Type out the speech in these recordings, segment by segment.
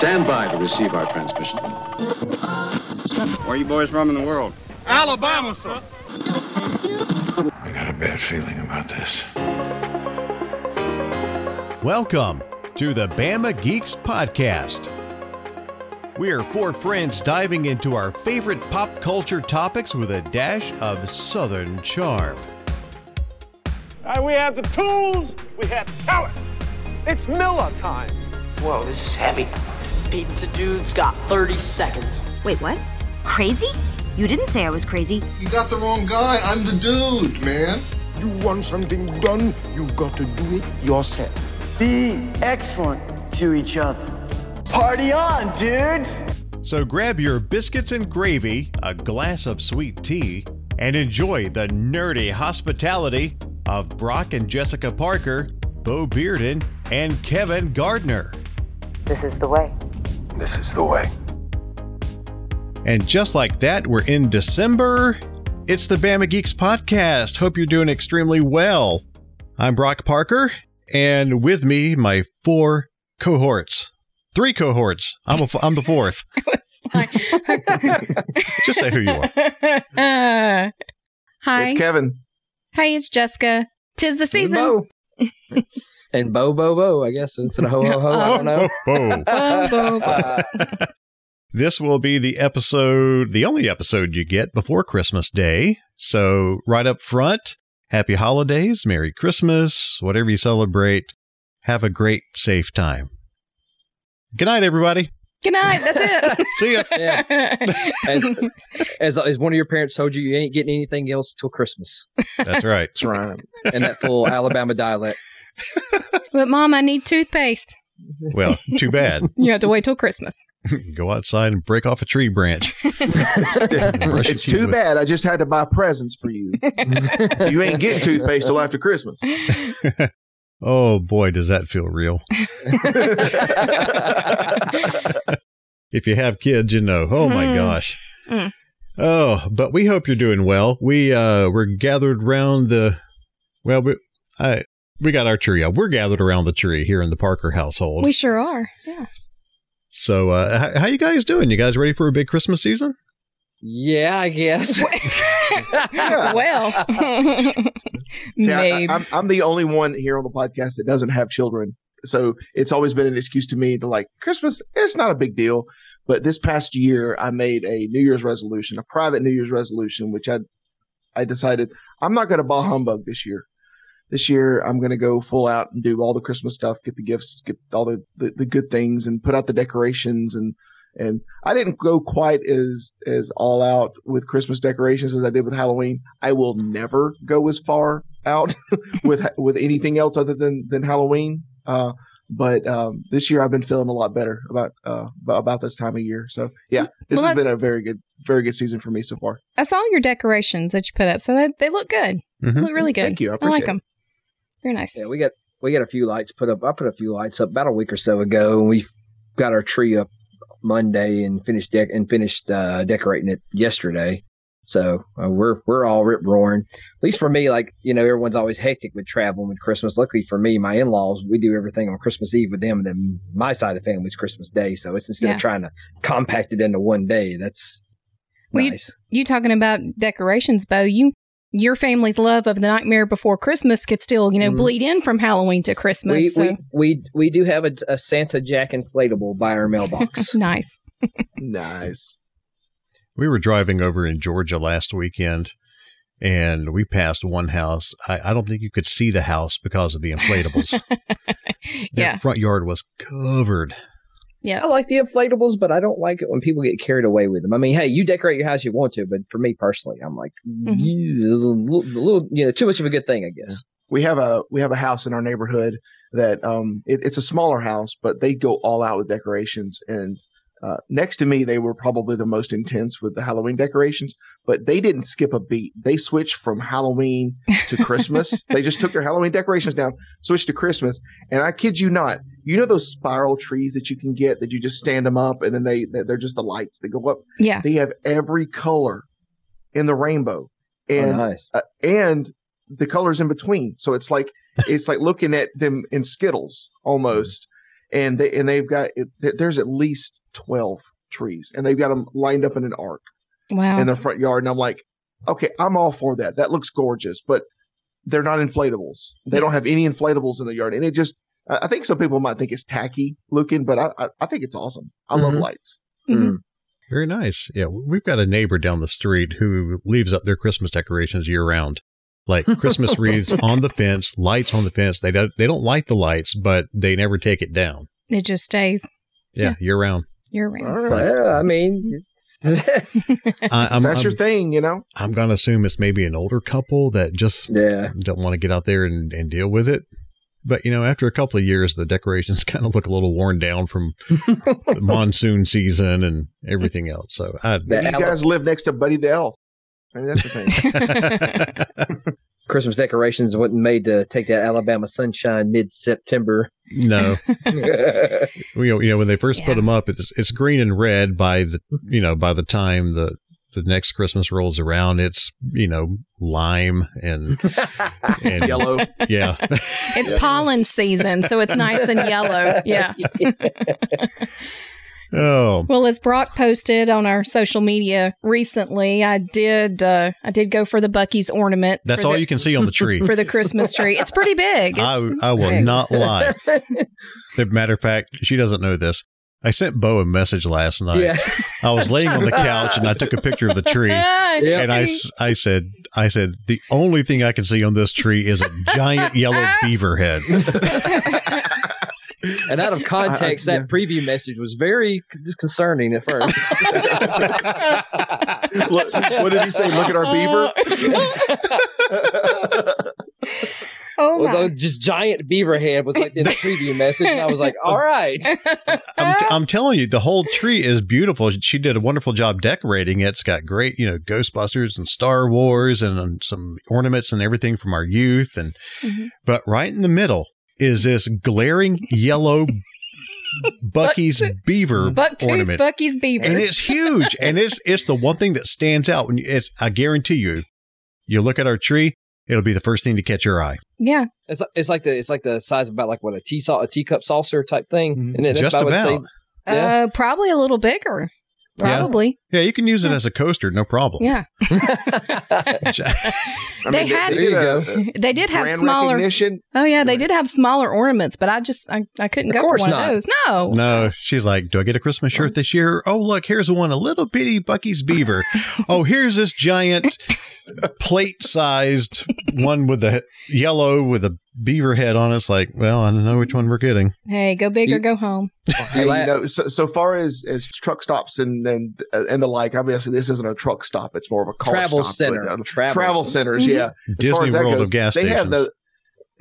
Stand by to receive our transmission. Where are you boys from in the world? Alabama, sir. I got a bad feeling about this. Welcome to the Bama Geeks Podcast. We are four friends diving into our favorite pop culture topics with a dash of Southern charm. Uh, we have the tools, we have talent. It's Miller time. Whoa, this is heavy. Pizza Dude's got 30 seconds. Wait, what? Crazy? You didn't say I was crazy. You got the wrong guy. I'm the dude, man. You want something done, you've got to do it yourself. Be excellent to each other. Party on, dudes! So grab your biscuits and gravy, a glass of sweet tea, and enjoy the nerdy hospitality of Brock and Jessica Parker, Bo Bearden, and Kevin Gardner. This is the way. This is the way. And just like that, we're in December. It's the Bama Geeks podcast. Hope you're doing extremely well. I'm Brock Parker, and with me, my four cohorts. Three cohorts. I'm, a, I'm the fourth. Just say who you are. Uh, hi. It's Kevin. Hi, it's Jessica. Tis the season. Bo. and Bo Bo Bo, I guess instead of ho ho ho. I don't know. Bo, bo, bo. This will be the episode, the only episode you get before Christmas Day. So, right up front, happy holidays, Merry Christmas, whatever you celebrate. Have a great, safe time. Good night, everybody. Good night. That's it. See ya. Yeah. as, as as one of your parents told you, you ain't getting anything else till Christmas That's right. That's right. in that full Alabama dialect. But mom, I need toothpaste. Well, too bad. You have to wait till Christmas. Go outside and break off a tree branch. Brush it's too with- bad. I just had to buy presents for you. you ain't getting toothpaste till after Christmas. Oh boy, does that feel real. If you have kids, you know. Oh my Mm. gosh. Mm. Oh, but we hope you're doing well. We uh we're gathered round the well, we I we got our tree up. We're gathered around the tree here in the Parker household. We sure are. Yeah. so, uh how, how you guys doing? You guys ready for a big Christmas season? Yeah, I guess. well, See, I, maybe. am I'm the only one here on the podcast that doesn't have children. So it's always been an excuse to me to like Christmas. It's not a big deal. But this past year, I made a New Year's resolution, a private New Year's resolution, which I I decided I'm not going to bah humbug this year. This year, I'm going to go full out and do all the Christmas stuff, get the gifts, get all the, the, the good things, and put out the decorations. And and I didn't go quite as as all out with Christmas decorations as I did with Halloween. I will never go as far out with with anything else other than than Halloween. Uh, but um, this year I've been feeling a lot better about uh, about- about this time of year. So yeah, this Well, has that- been a very good very good season for me so far. I saw your decorations that you put up, so that they look good. Mhm. Look really good. Thank you. I I, like it. them. Very nice. Yeah, we got we got a few lights put up. I put a few lights up about a week or so ago, and we've got our tree up Monday and finished dec- and finished uh, decorating it yesterday. So uh, we're we're all rip roaring. At least for me, like you know, everyone's always hectic with traveling with Christmas. Luckily for me, my in laws we do everything on Christmas Eve with them, and then my side of the family's Christmas Day. So it's instead Yeah. of trying to compact it into one day, that's Well, you- nice. You talking about decorations, Bo? You your family's love of the Nightmare Before Christmas could still, you know, Mhm. bleed in from Halloween to Christmas. we, so we we we do have a, a Santa Jack inflatable by our mailbox. nice. Nice. We were driving over in Georgia last weekend and we passed one house. I, I don't think you could see the house because of the inflatables. Their yeah. front yard was covered. Yeah. I like the inflatables, but I don't like it when people get carried away with them. I mean, hey, you decorate your house you want to, but for me personally, I'm like, Mhm. A little, a little, you know, too much of a good thing, I guess. We have a we have a house in our neighborhood that um it, it's a smaller house, but they go all out with decorations. And uh, next to me, they were probably the most intense with the Halloween decorations, but they didn't skip a beat. They switched from Halloween to Christmas. they just took their Halloween decorations down, switched to Christmas. And I kid you not, you know those spiral trees that you can get that you just stand them up and then they they're just the lights that go up. Yeah. They have every color in the rainbow, and oh, nice. uh, and the colors in between. So it's like it's like looking at them in Skittles almost. And they and they've got there's at least twelve trees, and they've got them lined up in an arc wow. in their front yard, and I'm like, okay, I'm all for that. That looks gorgeous, but they're not inflatables. They don't have any inflatables in the yard, and it just I think some people might think it's tacky looking, but I I, think it's awesome. I mm-hmm. love lights. Mm-hmm. Very nice. Yeah, we've got a neighbor down the street who leaves up their Christmas decorations year round. Like Christmas wreaths on the fence, lights on the fence. They don't they don't light the lights, but they never take it down. It just stays. Yeah, yeah. year round. Year round. Well, I mean, I, I'm, That's I'm, your thing, you know. I'm gonna assume it's maybe an older couple that just yeah don't want to get out there and, and deal with it. But you know, after a couple of years, the decorations kind of look a little worn down from the monsoon season and everything else. So, I, you guys live next to Buddy the Elf. I mean, that's the thing. Christmas decorations wasn't made to take that Alabama sunshine mid September. No, you know, you know when they first yeah. put them up, it's it's green and red. By the hmm. you know by the time the the next Christmas rolls around, it's you know lime and, and yellow. Yeah, it's yeah. pollen season, so it's nice and yellow. Yeah. Oh. Well, as Brock posted on our social media recently, I did uh, I did go for the Buc-ee's ornament. That's all the, you can see on the tree. For the Christmas tree. It's pretty big. It's, I, it's I will big. not lie. As matter of fact, she doesn't know this. I sent Bo a message last night. Yeah. I was laying on the couch and I took a picture of the tree. Yep. And I, I said, I said, the only thing I can see on this tree is a giant yellow beaver head. And out of context, I, I, that yeah. preview message was very disconcerting at first. Look, what did he say? Look at our beaver. Oh well, just giant beaver head was like in the preview message, and I was like, "All right." I'm, t- I'm telling you, the whole tree is beautiful. She did a wonderful job decorating it. It's got great, you know, Ghostbusters and Star Wars and um, some ornaments and everything from our youth. And mm-hmm. but right in the middle is this glaring yellow Buc-ee's Buck, beaver Buck ornament. Buc-ee's beaver, and it's huge, and it's it's the one thing that stands out. When you, it's, I guarantee you, you look at our tree, it'll be the first thing to catch your eye. Yeah, it's it's like the it's like the size of about like what a tea a teacup saucer type thing, mm-hmm. and just about. about. Uh, probably a little bigger. Probably. Yeah, yeah you can use it as a coaster, no problem. Yeah. they mean, had they, they, they did have smaller. Oh yeah, they did have smaller ornaments, but I just I, I couldn't of go for one not. of those. No. No, she's like, "Do I get a Christmas shirt oh. this year?" Oh, look, here's one, a little bitty Buc-ee's beaver. oh, here's this giant plate-sized one with the yellow with a beaver head on it. It's like, well, I don't know which one we're getting. Hey, go big or go home. hey, you know, so, so far as as truck stops and and and the like, obviously this isn't a truck stop; it's more of a car travel stop, center. But, uh, travel, travel centers, mm-hmm. yeah. As Disney World goes, of gas they stations. have the.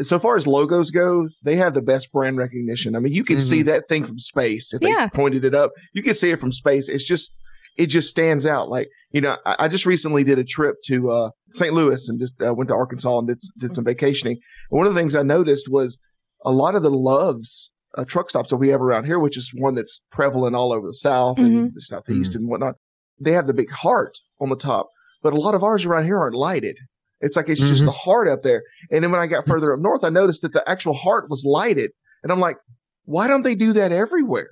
So far as logos go, they have the best brand recognition. I mean, you can mm-hmm. see that thing from space. If yeah. they pointed it up, you can see it from space. It's just it just stands out. Like, you know, I, I just recently did a trip to uh, St. Louis and just uh, went to Arkansas and did, did some vacationing. And one of the things I noticed was a lot of the Love's uh, truck stops that we have around here, which is one that's prevalent all over the South mm-hmm. and the Southeast mm-hmm. and whatnot. They have the big heart on the top, but a lot of ours around here aren't lighted. It's like it's mm-hmm. just the heart up there. And then when I got further up north, I noticed that the actual heart was lighted. And I'm like, why don't they do that everywhere?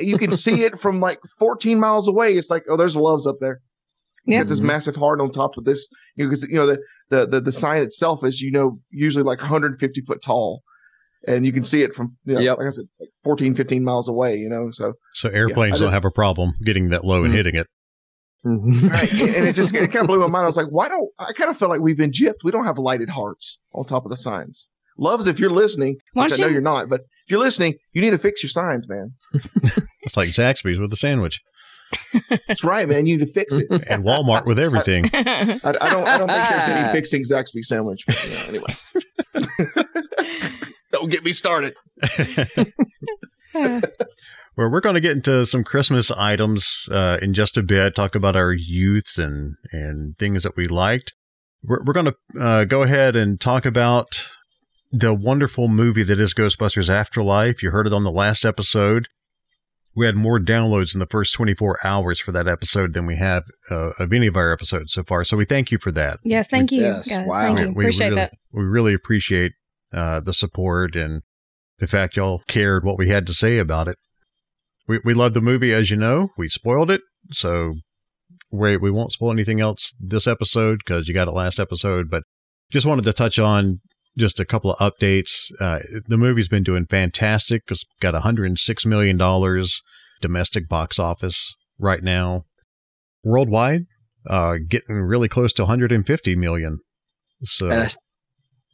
You can see it from like 14 miles away. It's like, oh, there's Love's up there. It's yeah. got this massive heart on top of this. You know, because you know the, the the the sign itself is you know usually like 150 foot tall, and you can see it from you know, yep. like I said, like 14, 15 miles away. You know, so so airplanes yeah, don't have a problem getting that low and mm-hmm. hitting it. right. And it just it kind of blew my mind. I was like, why don't I kind of feel like we've been gypped? We don't have lighted hearts on top of the signs. Love's, if you're listening, which I know you? are not, but if you're listening, you need to fix your signs, man. it's like Zaxby's with a sandwich. That's right, man. You need to fix it. And Walmart with everything. I, I, I don't. I don't think there's any fixing Zaxby sandwich. But, you know, anyway, don't get me started. well, we're going to get into some Christmas items uh, in just a bit. Talk about our youth and and things that we liked. We're, we're going to uh, go ahead and talk about the wonderful movie that is Ghostbusters Afterlife. You heard it on the last episode. We had more downloads in the first 24 hours for that episode than we have uh, of any of our episodes so far. So we thank you for that. Yes, thank we, you. Yes, guys. Wow. Thank you. We, appreciate really, that. We really appreciate uh, the support and the fact y'all cared what we had to say about it. We we love the movie, as you know. We spoiled it, so we we won't spoil anything else this episode because you got it last episode. But just wanted to touch on just a couple of updates. Uh, the movie's been doing fantastic. It's got 106 million dollars domestic box office right now. Worldwide, uh, getting really close to 150 million. So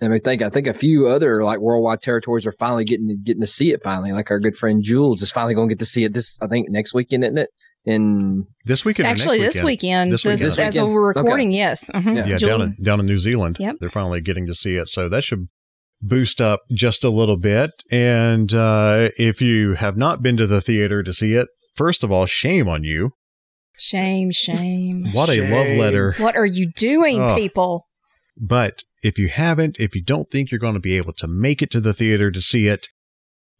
And I, I think I think a few other like worldwide territories are finally getting getting to see it. Finally, like our good friend Jules is finally going to get to see it. This I think next weekend, isn't it? In this weekend, or next Actually, this weekend, This this, weekend. as we're recording, yes. Mhm. yeah, Jules- down in, down in New Zealand. Yep. They're finally getting to see it. So that should boost up just a little bit. And uh, if you have not been to the theater to see it, first of all, shame on you. Shame, shame. What a love letter. What are you doing, Oh. people? But if you haven't, if you don't think you're going to be able to make it to the theater to see it,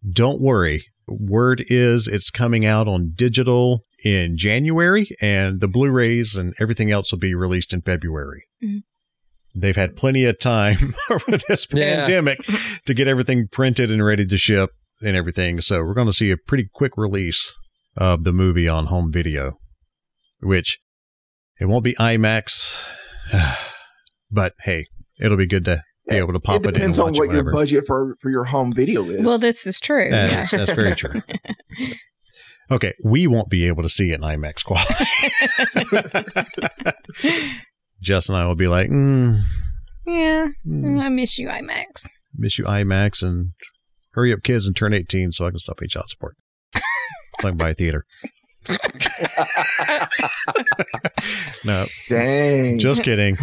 don't worry. Word is it's coming out on digital in January, and the Blu rays and everything else will be released in February. Mhm. They've had plenty of time over this Yeah. pandemic to get everything printed and ready to ship and everything. So we're going to see a pretty quick release of the movie on home video, which it won't be IMAX, but hey, it'll be good to be able to pop it it, in. depends and on what it your budget for for your home video is. Well, this is true. That's, yeah. that's very true. Okay, we won't be able to see it in IMAX quality. Jess and I will be like, mm, yeah. Hmm. I miss you, IMAX. miss you IMAX and hurry up, kids, and turn 18 so I can stop paying child support. so I can buy a theater. no, Dang. just kidding.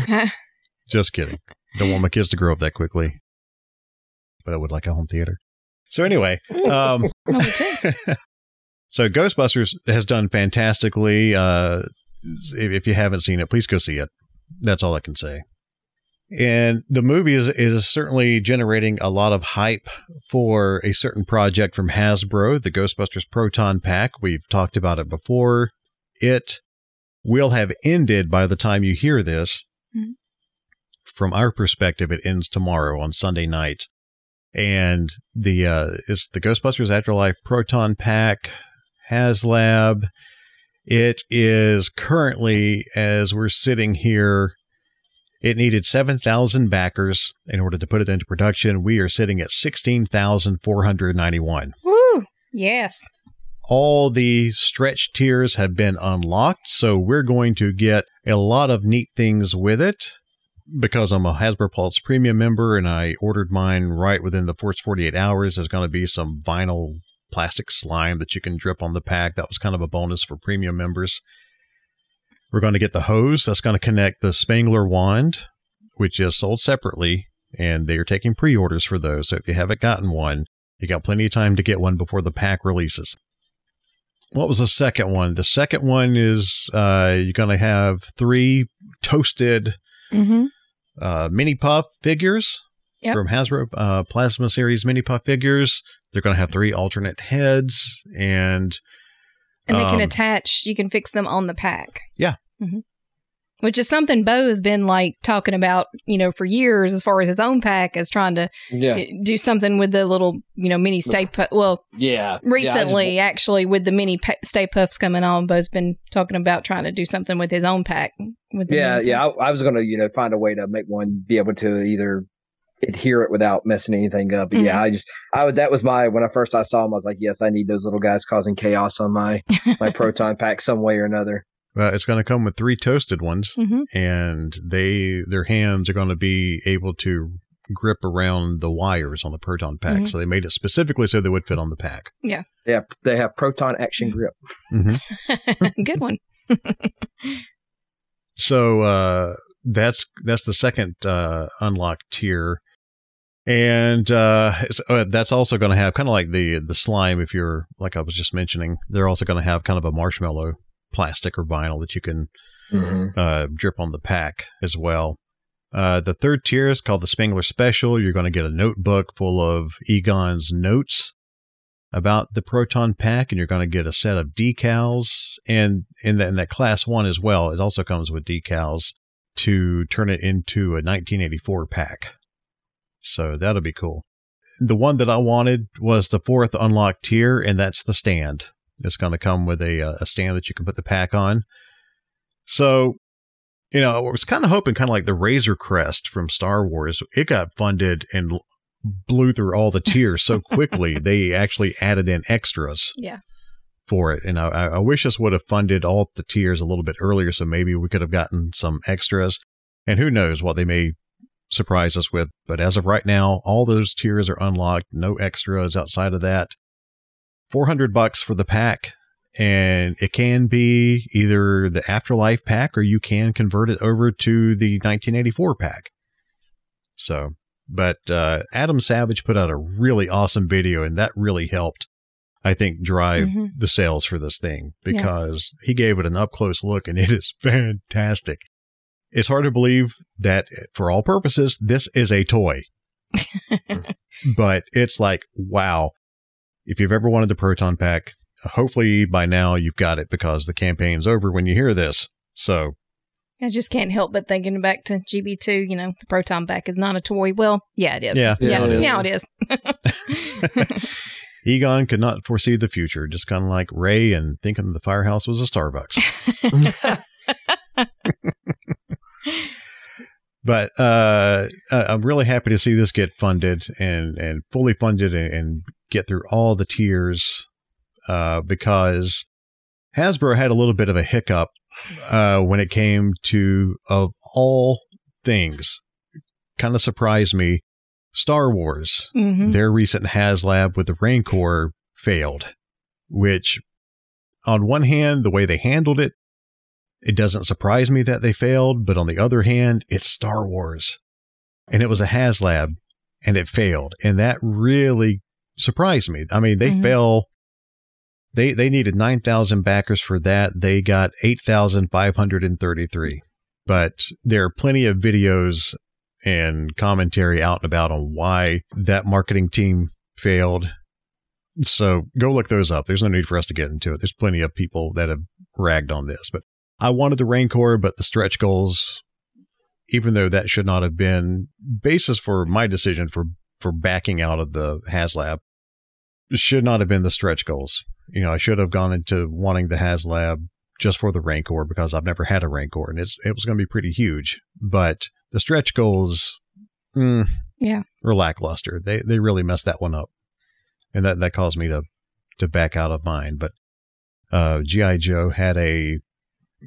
Just kidding. Don't want my kids to grow up that quickly. But I would like a home theater. So anyway, um, I would too. So Ghostbusters has done fantastically. Uh, if, you haven't seen it, please go see it. That's all I can say. And the movie is, is certainly generating a lot of hype for a certain project from Hasbro, the Ghostbusters Proton Pack. We've talked about it before. It will have ended by the time you hear this. Mhm. From our perspective, it ends tomorrow on Sunday night. And the uh, it's the Ghostbusters Afterlife Proton Pack HasLab. It is currently, as we're sitting here, it needed 7,000 backers in order to put it into production. We are sitting at 16,491. Woo! Yes. All the stretch tiers have been unlocked, so we're going to get a lot of neat things with it. Because I'm a Hasbro Pulse premium member and I ordered mine right within the first 48 hours, there's going to be some vinyl plastic slime that you can drip on the pack. That was kind of a bonus for premium members. We're going to get the hose that's going to connect the Spengler wand, which is sold separately, and they are taking pre orders for those. So if you haven't gotten one, you got plenty of time to get one before the pack releases. What was the second one? The second one is uh, you're going to have three toasted Mm-hmm. uh, Mini-Puft figures Yep. from Hasbro uh, Plasma Series Mini-Puft figures. They're going to have three alternate heads and And they can um, attach, you can fix them on the pack. Yeah. hmm Which is something Bo has been like talking about, you know, for years as far as his own pack is trying to yeah, uh, do something with the little, you know, mini Stay Puft. Well, yeah. recently, Yeah, actually, with the mini pa- Stay Pufts coming on, Bo's been talking about trying to do something with his own pack. With yeah, yeah. I, I was gonna, you know, find a way to make one be able to either adhere it without messing anything up. But yeah, I just, I would. That was my when I first I saw them. I was like, yes, I need those little guys causing chaos on my my proton pack some way or another. Well, it's going to come with three toasted ones, Mhm. and they their hands are going to be able to grip around the wires on the proton pack. Mhm. So they made it specifically so they would fit on the pack. Yeah, yeah, they have proton action grip. Mm-hmm. Good one. So uh, that's that's the second uh, unlocked tier, and uh, uh, that's also going to have kind of like the the slime. If you're like I was just mentioning, they're also going to have kind of a marshmallow plastic or vinyl that you can uh, drip on the pack as well. Uh, the third tier is called the Spengler Special. You're going to get a notebook full of Egon's notes about the proton pack, and you're going to get a set of decals, and in that, in that class one as well. It also comes with decals to turn it into a 1984 pack. So that'll be cool. the one that I wanted was the fourth unlocked tier, and that's the stand. It's going to come with a, uh, a stand that you can put the pack on. So, you know, I was kind of hoping, kind of like the Razor Crest from Star Wars, it got funded and blew through all the tiers so quickly. they actually added in extras. Yeah. For it, and I, I wish this would have funded all the tiers a little bit earlier, so maybe we could have gotten some extras. And who knows what they may surprise us with. But as of right now, all those tiers are unlocked, no extras outside of that. 400 bucks for the pack and it can be either the afterlife pack or you can convert it over to the 1984 pack. So, but uh, Adam Savage put out a really awesome video and that really helped I think drive mm-hmm. the sales for this thing because yeah. he gave it an up close look and it is fantastic it's hard to believe that for all purposes, this is a toy. but it's like, wow. If you've ever wanted the Proton Pack, hopefully by now you've got it because the campaign's over when you hear this. So I just can't help but thinking back to GB2, you know, the Proton Pack is not a toy. Well, yeah, it is. Yeah, yeah, yeah, it is. it is. Egon could not foresee the future, just kind of like Ray and thinking the firehouse was a Starbucks but uh, I'm really happy to see this get funded and and fully funded and, and get through all the tiers uh, because Hasbro had a little bit of a hiccup uh, when it came to of all things, kind of surprised me. Star Wars, mm-hmm. their recent HasLab with the Rancor failed, which on one hand, the way they handled it it doesn't surprise me that they failed, but on the other hand, it's Star Wars. And it was a HasLab and it failed. And that really surprised me. I mean, they mm-hmm. fell they they needed 9,000 backers for that. They got 8,533. But there are plenty of videos and commentary out and about on why that marketing team failed. So go look those up. There's no need for us to get into it. There's plenty of people that have ragged on this, but I wanted the Rancor, but the stretch goals, even though that should not have been basis for my decision for for backing out of the HasLab, should not have been the stretch goals. You know, I should have gone into wanting the HasLab just for the Rancor because I've never had a Rancor and it's it was going to be pretty huge. But the stretch goals, mm, yeah, were lackluster. They they really messed that one up, and that that caused me to to back out of mine. But uh, GI Joe had a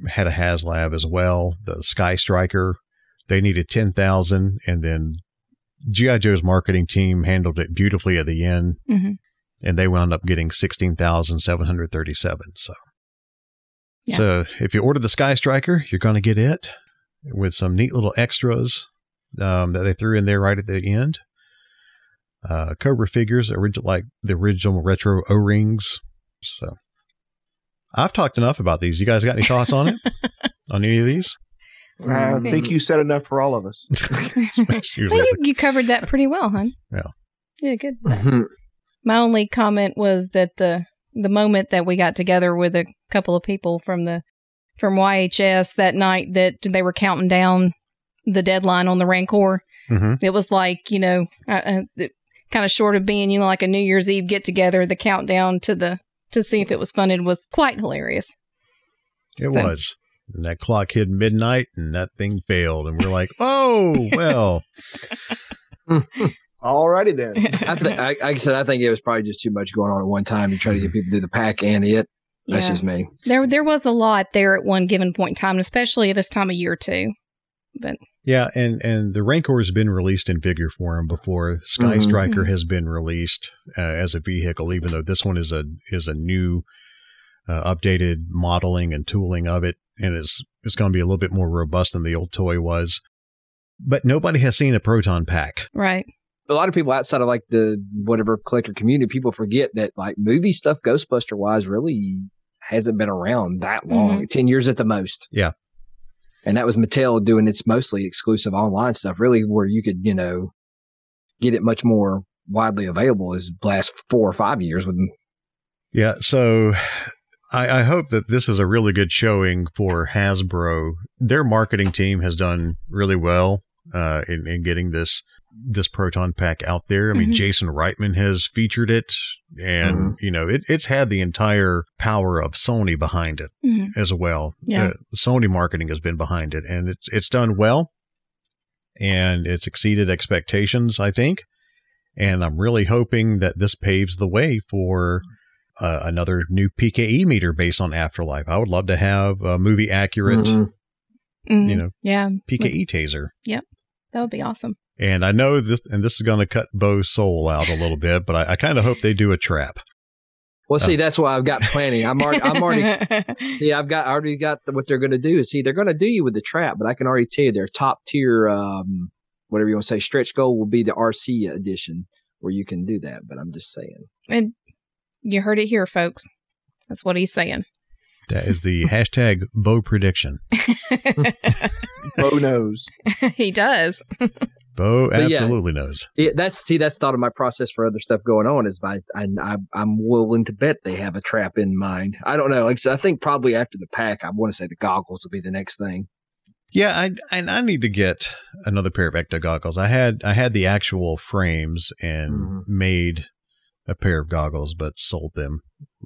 had a HasLab as well. The Sky Striker, they needed 10,000 and then GI Joe's marketing team handled it beautifully at the end. Mm-hmm. And they wound up getting 16,737. So, yeah. so if you order the Sky Striker, you're going to get it with some neat little extras um, that they threw in there right at the end. Uh, Cobra figures, original like the original retro O rings. So I've talked enough about these. You guys got any thoughts on it? on any of these? I think you said enough for all of us. I think you covered that pretty well, hon. Yeah. Yeah, good. Mm-hmm. My only comment was that the the moment that we got together with a couple of people from the from YHS that night that they were counting down the deadline on the Rancor. Mm-hmm. It was like you know, uh, uh, kind of short of being you know like a New Year's Eve get together. The countdown to the to see if it was funded was quite hilarious. It so. was. And that clock hit midnight and that thing failed. And we're like, oh, well. Alrighty then. I, th- I, like I said, I think it was probably just too much going on at one time to try to get mm-hmm. people to do the pack and it. That's yeah. just me. There, there was a lot there at one given point in time, especially at this time of year too. But yeah, and and the Rancor has been released in figure form before. Sky mm-hmm. Striker has been released uh, as a vehicle, even though this one is a is a new, uh, updated modeling and tooling of it, and it's it's going to be a little bit more robust than the old toy was. But nobody has seen a proton pack, right? A lot of people outside of like the whatever collector community, people forget that like movie stuff, Ghostbuster wise, really hasn't been around that long, mm-hmm. ten years at the most. Yeah, and that was Mattel doing its mostly exclusive online stuff, really where you could, you know, get it much more widely available is last four or five years with them. Yeah, so I, I, hope that this is a really good showing for Hasbro. Their marketing team has done really well uh, in, in getting this this proton pack out there. I mean, Mhm. Jason Reitman has featured it, and Mhm. you know, it, it's had the entire power of Sony behind it Mhm. as well. Yeah. Uh, Sony marketing has been behind it, and it's it's done well, and it's exceeded expectations, I think. And I'm really hoping that this paves the way for uh, another new PKE meter based on Afterlife. I would love to have a movie accurate, Mhm. Mhm. you know, yeah, PKE taser. Yep, that would be awesome. And I know this, and this is going to cut Bo's soul out a little bit, but I, I kind of hope they do a trap. Well, see, that's why I've got planning. I'm already, I'm already, yeah, I've got, I already got the, what they're going to do. Is see, they're going to do you with the trap, but I can already tell you their top tier, um, whatever you want to say, stretch goal will be the RC edition where you can do that. But I'm just saying. and you heard it here, folks. That's what he's saying. That is the hashtag Bo prediction. Bo knows. he does. Bo But yeah. absolutely knows. Yeah, that's see, that's thought of my process for other stuff going on is I, I, I I'm willing to bet they have a trap in mind. I don't know. Like I I think probably after the pack, I want to say the goggles will be the next thing. Yeah, I and I need to get another pair of Ecto goggles. I had I had the actual frames and Mhm. made a pair of goggles, but sold them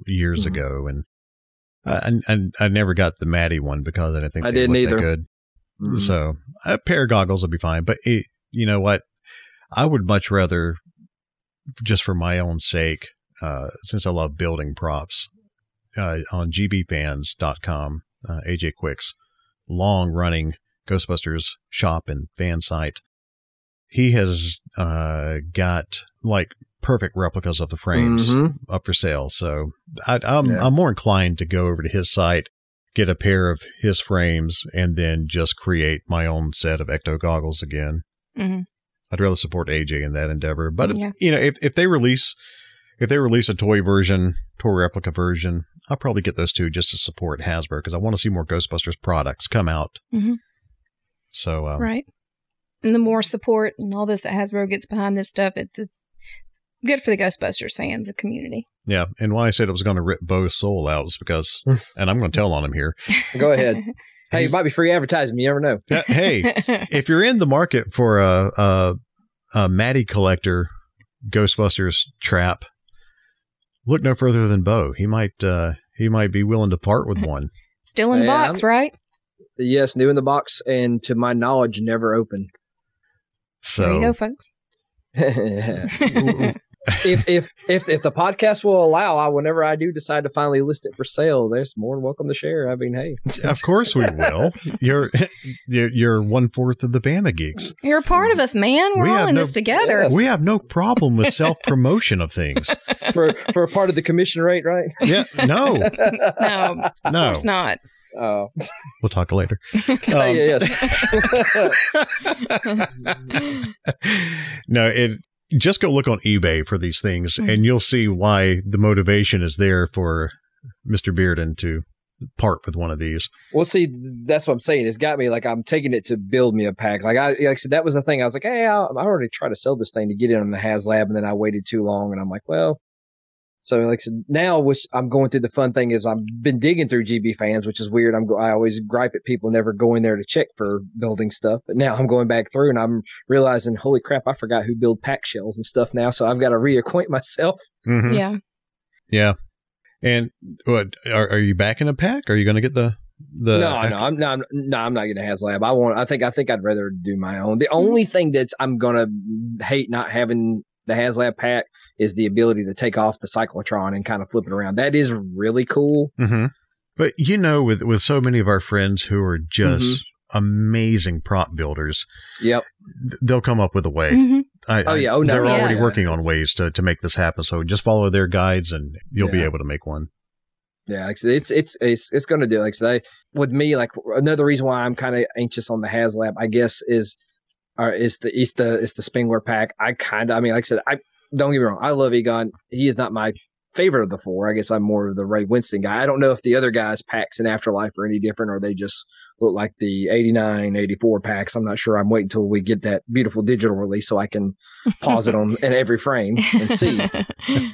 years Mhm. ago, and I, and I never got the Matty one because I didn't think I they didn't looked that either. good. Mhm. So a pair of goggles would be fine. But it, you know what? I would much rather, just for my own sake, uh, since I love building props, uh, on gbfans.com, uh, AJ Quick's long running Ghostbusters shop and fan site. He has uh, got like perfect replicas of the frames Mhm. up for sale. So I, I'm Yeah. I'm more inclined to go over to his site, get a pair of his frames, and then just create my own set of Ecto goggles again. Mhm. I'd rather support AJ in that endeavor. But Yeah. you know, if if they release if they release a toy version, toy replica version, I'll probably get those two just to support Hasbro because I want to see more Ghostbusters products come out. Mhm. So um, right. And the more support and all this that Hasbro gets behind this stuff, it's it's, it's good for the Ghostbusters fans, the community. yeah, and why I said it was going to rip Bo's soul out is because, and I'm going to tell on him here. Go ahead. hey, it might be free advertising. You never know. Yeah, hey, if you're in the market for a, a, a Matty collector Ghostbusters trap, look no further than Bo. He might uh, he might be willing to part with one. Still in the Yeah, box, I'm- right? Yes, new in the box, and to my knowledge, never open. There you go, folks. if, if if if the podcast will allow, I whenever I do decide to finally list it for sale, there's more than welcome to share. I mean, hey, of course we will. You're you're, you're one fourth of the Bama geeks. You're a part of us, man. We're We all have in no- this together. Yes. We have no problem with self promotion of things. for for a part of the commission rate, right? Yeah, no, No, of no. course not. Oh, We'll talk later. Um, yeah, yes. no, it just go look on eBay for these things, Mhm. and you'll see why the motivation is there for Mister Bearden to part with one of these. Well, see, that's what I'm saying. It's got me like I'm taking it to build me a pack. Like I, like I said, that was the thing. I was like, hey, I'll, I already tried to sell this thing to get it on the HasLab, and then I waited too long, and I'm like, well. So like I said, now, which I'm going through the fun thing is I've been digging through GB fans, which is weird. I'm I always gripe at people never going there to check for building stuff, but now I'm going back through and I'm realizing, holy crap, I forgot who build pack shells and stuff now. So I've got to reacquaint myself. Mhm. Yeah. Yeah. And what are, are you back in a pack? Are you going to get the the? no, no, I'm not. No, I'm not getting a HasLab. I want. I think. I think I'd rather do my own. The only thing that's I'm gonna hate not having the HasLab pack is the ability to take off the cyclotron and kind of flip it around. That is really cool. hmm But you know, with with so many of our friends who are just Mm-hmm. amazing prop builders, Yep. they'll come up with a way. Mhm. I, Oh, yeah. Oh, no, they're yeah. already Yeah. working on ways to to make this happen. So just follow their guides, and you'll be able to make one. Yeah, like it's it's it's it's going to do. Like I say, with me, like another reason why I'm kind of anxious on the HasLab, I guess, is or is the is the is the Spengler pack. I kind of, I mean, like I said, I don't get me wrong, I love Egon. He is not my favorite of the four. I guess I'm more of the Ray Winston guy. I don't know if the other guys' packs in Afterlife are any different, or they just look like the 89, 84 packs. I'm not sure. I'm waiting until we get that beautiful digital release so I can pause it on in every frame and see.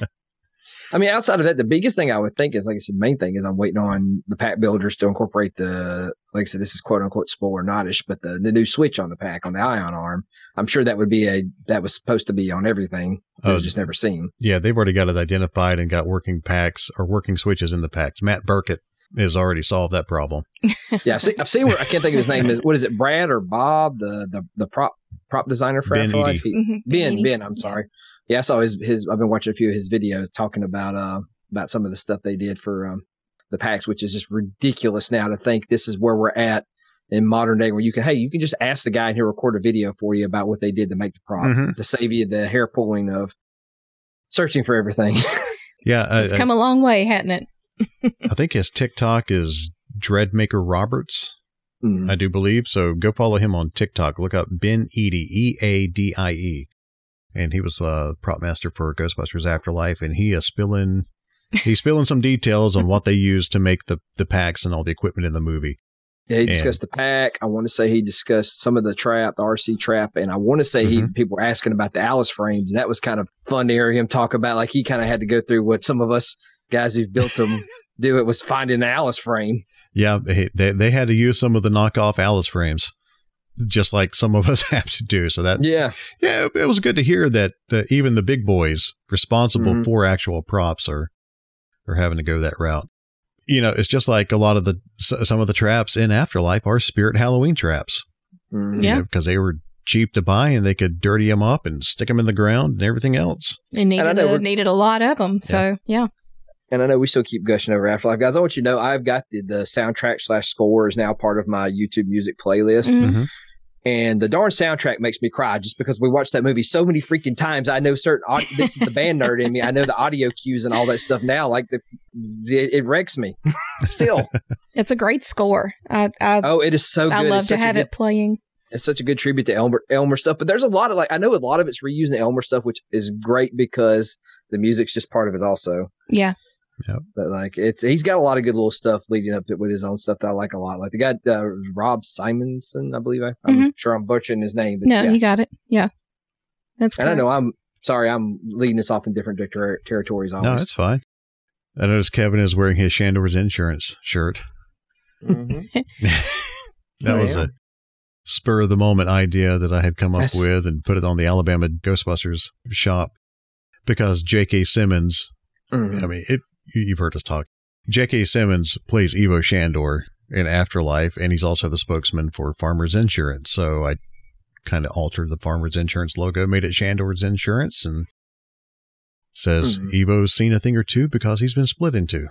I mean, outside of that, the biggest thing I would think is, like I said, the main thing is I'm waiting on the pack builders to incorporate the, like I said, this is quote unquote spoiler notish, but the, the new switch on the pack on the ion arm. I'm sure that would be a, that was supposed to be on everything. It was Oh, just never seen. Yeah, they've already got it identified and got working packs or working switches in the packs. Matt Burkett has already solved that problem. Yeah. I've seen, I've seen where I can't think of his name is, what is it? Brad or Bob, the, the, the prop, prop designer for Ben Afterlife? Eadie. He- Mhm, Ben, Ben, I'm sorry. Yeah, I saw his, his, I've been watching a few of his videos talking about, uh, about some of the stuff they did for, um, the packs, which is just ridiculous now to think this is where we're at in modern day where you can, hey, you can just ask the guy and he'll record a video for you about what they did to make the prop Mhm. to save you the hair pulling of searching for everything. Yeah, I, It's come a long way, hasn't it? I think his TikTok is Dreadmaker Roberts, Mm. I do believe. So go follow him on TikTok. Look up Ben Eady, E A D I E. And he was uh, prop master for Ghostbusters Afterlife, and he is spilling he's spilling some details on what they used to make the the packs and all the equipment in the movie. Yeah, he And- discussed the pack. I want to say he discussed some of the trap, the RC trap, and I want to say he Mhm. people were asking about the ALICE frames, and that was kind of fun to hear him talk about. Like he kind of had to go through what some of us guys who've built them do. It was finding the ALICE frame. Yeah, they, they they had to use some of the knockoff Alice frames, just like some of us have to do. So that Yeah, yeah, it was good to hear that uh, even the big boys responsible Mhm. for actual props are are having to go that route. You know, it's just like a lot of the some of the traps in Afterlife are Spirit Halloween traps. Mhm. Yeah. because they were cheap to buy and they could dirty them up and stick them in the ground and everything else. It I needed know a, needed a lot of them. So yeah, And I know we still keep gushing over Afterlife, guys. I want you to know I've got the, the soundtrack slash score is now part of my YouTube music playlist. Mhm. And the darn soundtrack makes me cry just because we watched that movie so many freaking times. I know certain, aud- this is the band nerd in me. I know the audio cues and all that stuff now. Like, the, it, it wrecks me still. it's a great score. I I, Oh, it is so good. I love to have good- it playing. It's such a good tribute to Elmer, Elmer stuff. But there's a lot of like, I know a lot of it's reusing Elmer stuff, which is great because the music's just part of it also. Yeah, But like, it's, he's got a lot of good little stuff leading up to it with his own stuff that I like a lot. Like the guy, uh, Rob Simonsen, I believe. I, I'm sure I'm butchering his name. But no, yeah. you got it. Yeah, that's And I correct. know I'm sorry, I'm leading us off in different ter- territories. Always. No, it's fine. I noticed Kevin is wearing his Shandor's insurance shirt. Mhm. that Oh, was yeah. a spur of the moment idea that I had come up That's- with and put it on the Alabama Ghostbusters shop because J.K. Simmons, Mhm. I mean, it, you- you've heard us talk. J.K. Simmons plays Ivo Shandor in Afterlife, and he's also the spokesman for Farmers Insurance. So I kind of altered the Farmers Insurance logo, made it Shandor's Insurance, and says Mhm. Ivo's seen a thing or two because he's been split into.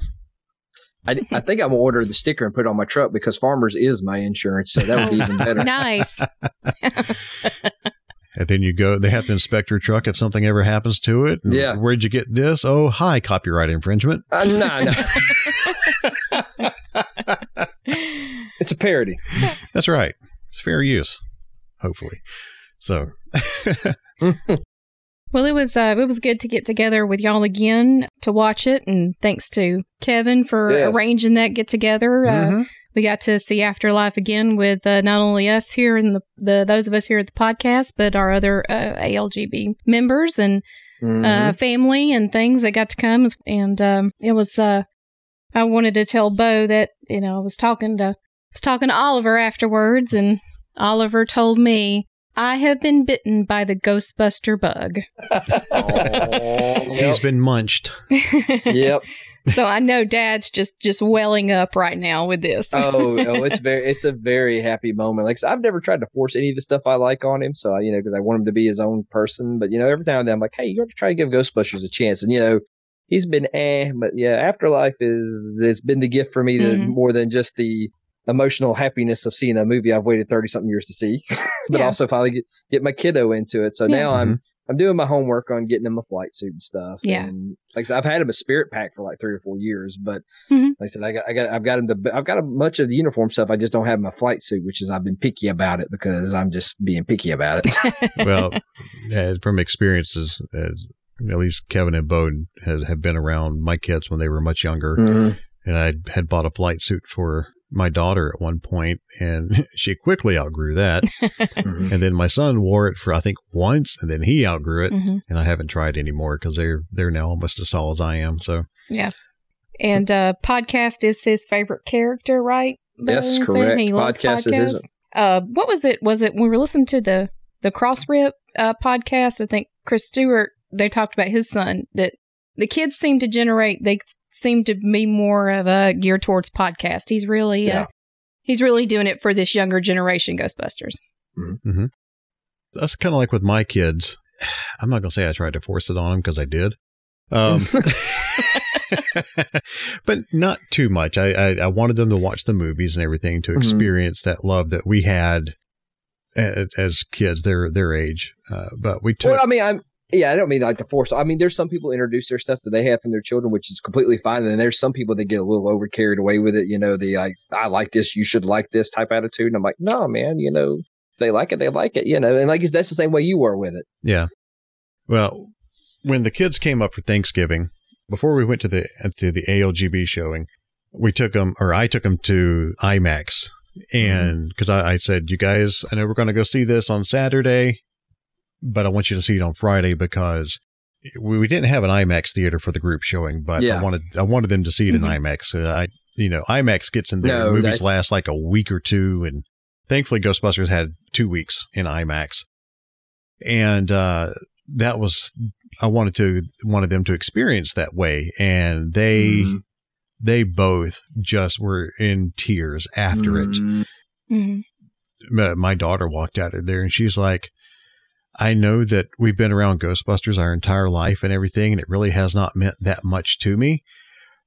I, I think I'm gonna order the sticker and put it on my truck because Farmers is my insurance, so that would be even better. nice. And then you go, they have to inspect your truck if something ever happens to it. And Yeah. Where'd you get this? Oh, hi, copyright infringement. Uh, no, no, it's a parody. That's right. It's fair use, hopefully. So, Well, it was uh, it was good to get together with y'all again to watch it, and thanks to Kevin for Yes. arranging that get together. Uh, Mhm. We got to see Afterlife again with uh, not only us here and the, the those of us here at the podcast, but our other uh, ALGB members and Mhm. uh, family and things that got to come. And um, it was uh, I wanted to tell Bo that you know I was talking to I was talking to Oliver afterwards, and Oliver told me. I have been bitten by the Ghostbuster bug. Aw, he's yep. been munched. yep. so I know Dad's just just welling up right now with this. Oh, oh, it's very, it's a very happy moment. Like I said, I've never tried to force any of the stuff I like on him, so I, you know, because I want him to be his own person. But you know, every now and then I'm like, hey, you got to try to give Ghostbusters a chance, and you know, he's been eh, but yeah, Afterlife is it's been the gift for me to Mhm. more than just the emotional happiness of seeing a movie I've waited thirty something years to see, but Yeah. also finally get get my kiddo into it. So Yeah. now I'm. I'm doing my homework on getting him a flight suit and stuff. Yeah. And like I said, I've had him a spirit pack for like three or four years, but Mhm. like I said, I got, I got, I've got him the, I've got a much of the uniform stuff. I just don't have my flight suit, which is I've been picky about it because I'm just being picky about it. Well, from experiences, uh, at least Kevin and Bode have, have been around my kids when they were much younger. Mhm. And I had bought a flight suit for my daughter at one point, and she quickly outgrew that. mm-hmm. And then my son wore it for I think once, and then he outgrew it, mm-hmm. and I haven't tried anymore because they're they're now almost as tall as I am. So yeah, and uh, podcast is his favorite character, right? Yes, correct. He loves podcast, podcast. Is uh, what was it? Was it when we were listening to the the cross rip uh, podcast? I think Chris Stewart they talked about his son that the kids seem to generate. They seem to be more of a geared towards podcast. He's really uh, yeah. uh, he's really doing it for this younger generation Ghostbusters. Mm-hmm. mm-hmm. That's kind of like with my kids. I'm not gonna say I tried to force it on them because I did. Um, but not too much. I, I, I wanted them to watch the movies and everything to mm-hmm. experience mm-hmm. that love that we had as, as kids, their their age. Uh, but we took. Well, I mean, I'm yeah, I don't mean like the force. I mean, there's some people introduce their stuff that they have from their children, which is completely fine. And there's some people that get a little over carried away with it. You know, the like, I like this, you should like this type attitude. And I'm like, no, man, you know, they like it, they like it, you know. And like that's the same way you were with it. Yeah. Well, when the kids came up for Thanksgiving, before we went to the to the ALGB showing, we took them, or I took them to IMAX, and because mm-hmm. I, I said, you guys, I know we're going to go see this on Saturday, but I want you to see it on Friday because we, we didn't have an IMAX theater for the group showing, but yeah. I wanted I wanted them to see it mm-hmm. in IMAX. Uh, I you know IMAX gets in there. No, movies last like a week or two, and thankfully Ghostbusters had two weeks in IMAX, and uh, that was I wanted to wanted them to experience that way, and they mm-hmm. they both just were in tears after mm-hmm. it. Mm-hmm. My daughter walked out of there, and she's like, "I know that we've been around Ghostbusters our entire life and everything, and it really has not meant that much to me,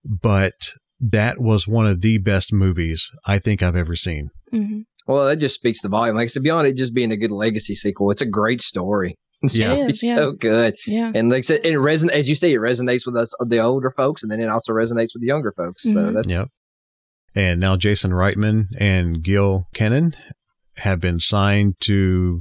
but." That was one of the best movies I think I've ever seen. Mm-hmm. Well, that just speaks the volume. Like I said, beyond it just being a good legacy sequel, it's a great story. Yeah, it's yeah. so good. Yeah, and like I said, it reson as you say, it resonates with us, the older folks, and then it also resonates with the younger folks. Mm-hmm. So that's yep. And now Jason Reitman and Gil Kenan have been signed to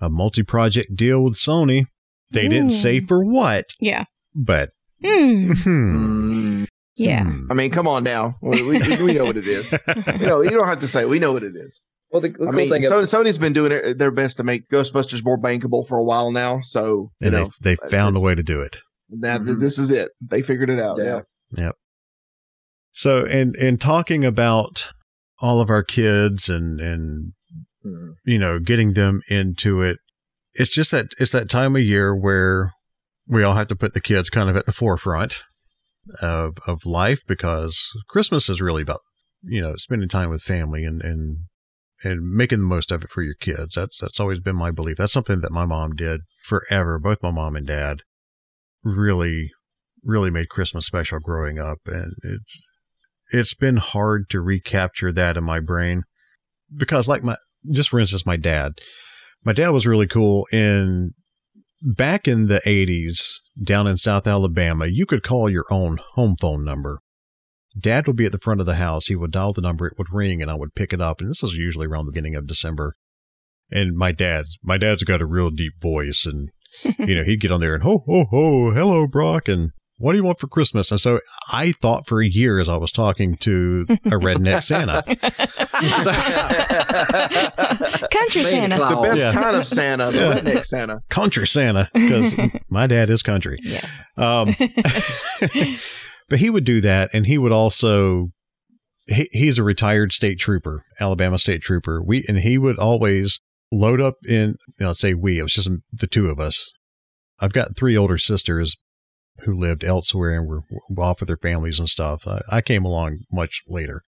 a multi-project deal with Sony. They mm. didn't say for what. Yeah, but. Mm. Yeah. I mean, come on now. We, we, we know what it is. you know, you don't have to say. We know what it is. Well, the, the I cool mean, Sony, of- Sony's been doing their best to make Ghostbusters more bankable for a while now. So you and know they, they found a way to do it. Now mm-hmm. this is it. They figured it out. Yeah. Yep. So, in in talking about all of our kids and and mm-hmm. you know getting them into it, it's just that it's that time of year where we all have to put the kids kind of at the forefront of of life because Christmas is really about you know spending time with family and and and making the most of it for your kids. That's that's always been my belief. That's something that my mom did forever. Both my mom and dad really really made Christmas special growing up and it's it's been hard to recapture that in my brain because like my just for instance my dad my dad was really cool in back in the 80s down in South Alabama you could call your own home phone number Dad would be at the front of the house. He would dial the number, it would ring, and I would pick it up. And this is usually around the beginning of December. And my dad's my dad's got a real deep voice, and you know he'd get on there and ho ho ho, hello Brock, and what do you want for Christmas? And so I thought for years I was talking to a redneck Santa. Country Santa. The best yeah. kind of Santa, the yeah. redneck Santa. Country Santa, because my dad is country. Yes. Um, but he would do that, and he would also. He, he's a retired state trooper, Alabama state trooper. We and he would always load up in. You know, say we. It was just the two of us. I've got three older sisters who lived elsewhere and were off with their families and stuff. I, I came along much later.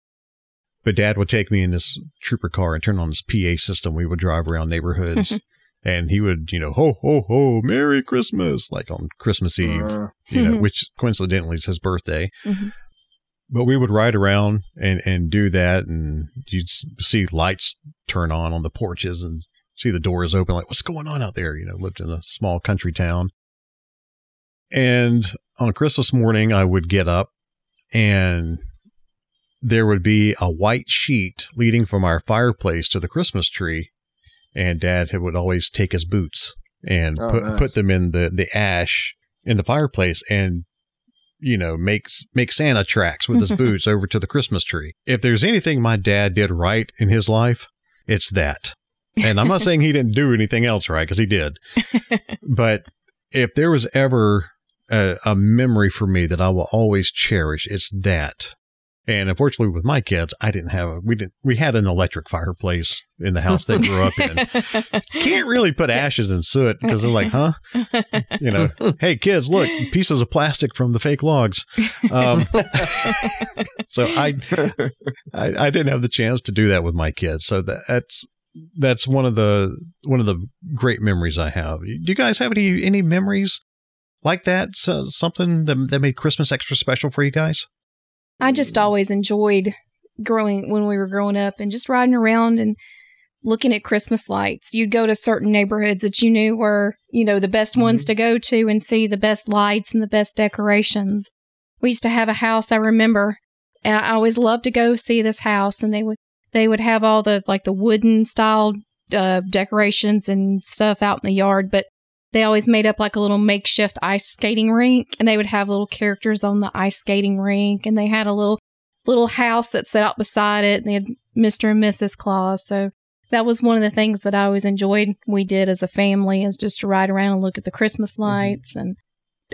But dad would take me in this trooper car and turn on this PA system. We would drive around neighborhoods and he would, you know, ho ho ho, Merry Christmas, like on Christmas Eve, uh, you know, which coincidentally is his birthday. Mm-hmm. But we would ride around and and do that, and you'd see lights turn on on the porches and see the doors open, like what's going on out there? You know, lived in a small country town. And on Christmas morning, I would get up and there would be a white sheet leading from our fireplace to the Christmas tree and dad would always take his boots and oh, put nice. put them in the the ash in the fireplace and you know, make make Santa tracks with his boots over to the Christmas tree. If there's anything my dad did right in his life, it's that. And I'm not saying he didn't do anything else right because he did. but if there was ever a, a memory for me that I will always cherish, it's that. And unfortunately, with my kids, I didn't have a, we didn't, we had an electric fireplace in the house they grew up in. Can't really put ashes in soot because they're like, huh? You know, hey, kids, look, pieces of plastic from the fake logs. Um, so I, I, I didn't have the chance to do that with my kids. So that, that's, that's one of the, one of the great memories I have. Do you guys have any, any memories like that? So, something that, that made Christmas extra special for you guys? I just always enjoyed growing when we were growing up and just riding around and looking at Christmas lights. You'd go to certain neighborhoods that you knew were, you know, the best mm-hmm. ones to go to and see the best lights and the best decorations. We used to have a house I remember, and I always loved to go see this house and they would they would have all the like the wooden style uh, decorations and stuff out in the yard, but they always made up like a little makeshift ice skating rink and they would have little characters on the ice skating rink and they had a little little house that set out beside it and they had Mr. and Mrs. Claus. So that was one of the things that I always enjoyed we did as a family is just to ride around and look at the Christmas mm-hmm. lights. Mm-hmm. And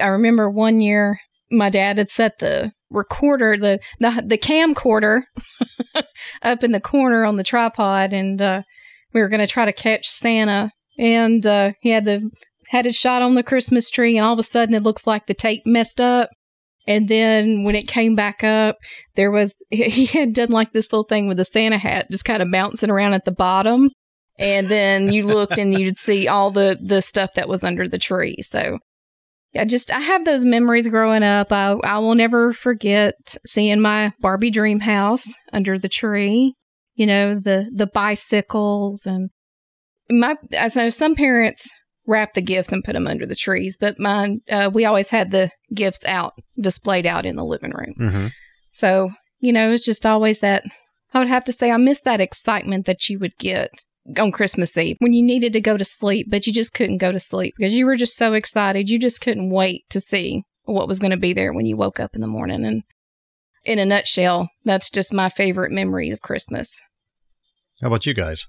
I remember one year my dad had set the recorder, the the, the camcorder up in the corner on the tripod and uh, we were going to try to catch Santa and uh, he had the had it shot on the Christmas tree, and all of a sudden it looks like the tape messed up. And then when it came back up, there was, he had done like this little thing with the Santa hat just kind of bouncing around at the bottom. And then you looked and you'd see all the, the stuff that was under the tree. So yeah, just, I have those memories growing up. I, I will never forget seeing my Barbie dream house under the tree, you know, the, the bicycles and my, I know some parents wrap the gifts and put them under the trees. But mine, uh, we always had the gifts out, displayed out in the living room. Mm-hmm. So, you know, it's just always that. I would have to say, I miss that excitement that you would get on Christmas Eve when you needed to go to sleep, but you just couldn't go to sleep because you were just so excited. You just couldn't wait to see what was going to be there when you woke up in the morning. And in a nutshell, that's just my favorite memory of Christmas. How about you guys?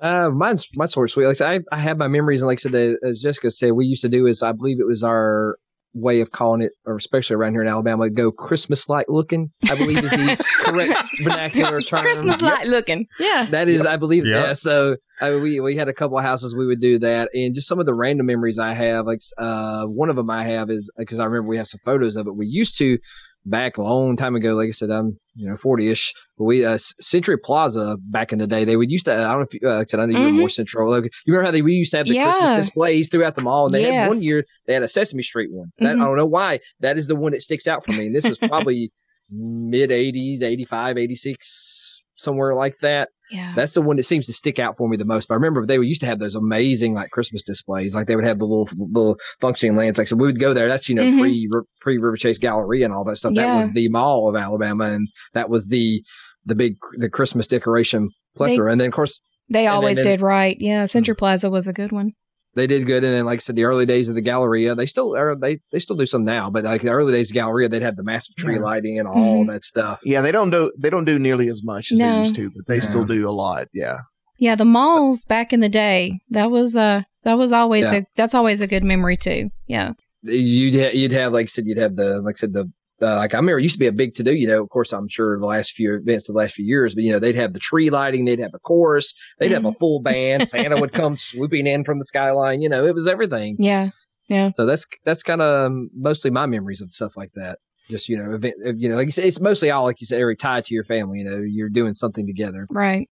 Uh, mine's mine's sort of sweet. Like I, I have my memories, and like I said, as Jessica said, we used to do is I believe it was our way of calling it, or especially around here in Alabama, go Christmas light looking. I believe is the correct vernacular term. Christmas light looking. Yeah, that is, I believe. Yeah. yeah so I, we we had a couple of houses we would do that, and just some of the random memories I have. Like uh, one of them I have is because I remember we have some photos of it. We used to back a long time ago. Like I said, I'm you know 40 ish. We uh, Century Plaza back in the day, they would used to. I don't know if you, uh, I said I know mm-hmm. you were more central. Like, you remember how they we used to have the yeah. Christmas displays throughout the mall. And they yes. had one year they had a Sesame Street one. That, mm-hmm. I don't know why. That is the one that sticks out for me. And this is probably mid 80s, 85, 86, somewhere like that. Yeah. That's the one that seems to stick out for me the most. But I remember they used to have those amazing like Christmas displays. Like they would have the little little functioning lands. Like so we would go there. That's you know mm-hmm. pre pre Riverchase Galleria and all that stuff. Yeah. That was the mall of Alabama, and that was the the big the Christmas decoration plethora. They, and then of course they always then, did right. Yeah, Century mm-hmm. Plaza was a good one they did good. And then, like I said, the early days of the Galleria, they still are, they, they still do some now, but like the early days of Galleria, they'd have the massive tree yeah. lighting and all mm-hmm. that stuff. Yeah. They don't do, they don't do nearly as much as no. they used to, but they yeah. still do a lot. Yeah. Yeah. The malls back in the day, that was, uh, that was always yeah. a, that's always a good memory too. Yeah. You'd, ha- you'd have, like I said, you'd have the, like I said, the uh, like I remember it used to be a big to do, you know, of course, I'm sure the last few events, of the last few years, but you know, they'd have the tree lighting, they'd have a chorus, they'd have a mm-hmm. full band. Santa would come swooping in from the skyline, you know, it was everything. Yeah. Yeah. So that's, that's kind of mostly my memories of stuff like that. Just, you know, event, you know, like you said, it's mostly all, like you said, every tied to your family, you know, you're doing something together. Right.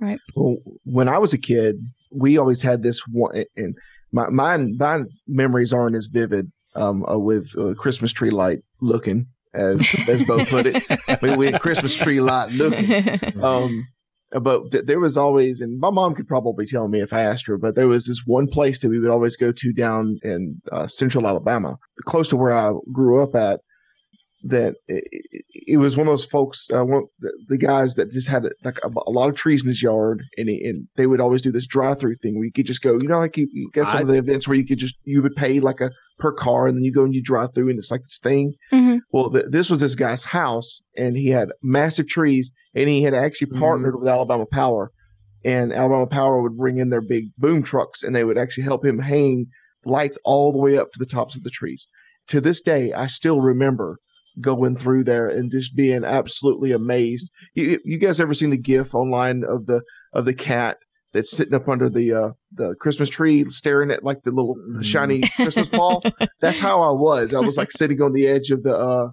Right. Well, when I was a kid, we always had this one, and my, my, my memories aren't as vivid um, uh, with uh, Christmas tree light looking, as as Bo put it. we, we had Christmas tree light looking. Um, but th- there was always, and my mom could probably tell me if I asked her, but there was this one place that we would always go to down in uh, central Alabama, close to where I grew up at. That it, it was one of those folks, uh, one the, the, guys that just had like a, a, lot of trees in his yard, and, he, and they would always do this drive-through thing where you could just go, you know, like you, you get some I, of the events where you could just you would pay like a per car, and then you go and you drive through, and it's like this thing. Mhm. Well, th- this was this guy's house, and he had massive trees, and he had actually partnered with Alabama Power, and Alabama Power would bring in their big boom trucks, and they would actually help him hang lights all the way up to the tops of the trees. To this day, I still remember going through there and just being absolutely amazed. You, you guys ever seen the GIF online of the of the cat that's sitting up under the uh, the Christmas tree, staring at like the little shiny Christmas ball? That's how I was. I was like sitting on the edge of the uh,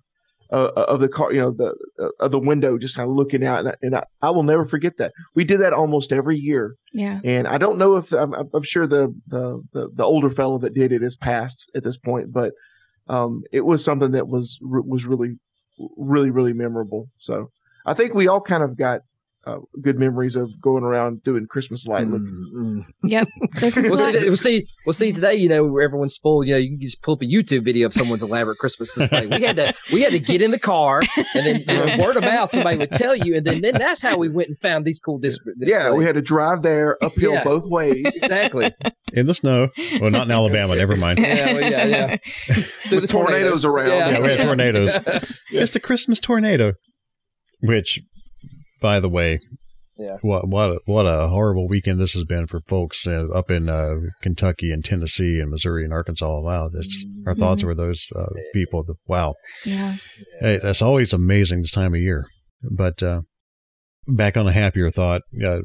uh, of the car, you know, the uh, of the window, just kind of looking out, and, I, and I, I will never forget that. We did that almost every year. Yeah. And I don't know if I'm, I'm sure the, the the the older fellow that did it is passed at this point, but um, it was something that was was really really really memorable. So I think we all kind of got uh, good memories of going around doing Christmas light looking. Yep. Christmas Well, light. see, well, see, well, see, today, you know, where everyone's spoiled. You know, you can just pull up a YouTube video of someone's elaborate Christmas display. We had to, we had to get in the car, and then you know, word of mouth, somebody would tell you, and then, then that's how we went and found these cool dis- displays. Yeah, we had to drive there uphill Yeah. both ways. exactly. In the snow. Well, not in Alabama. Never mind. Yeah, well, yeah, yeah. Through With tornadoes around. Yeah, we had tornadoes. It's the Christmas tornado, which, by the way, Yeah. what what a, what a horrible weekend this has been for folks uh, up in uh, Kentucky and Tennessee and Missouri and Arkansas. Wow, that's our thoughts are with those uh, people. The, wow, Yeah. Hey, that's always amazing this time of year. But uh, back on a happier thought, uh,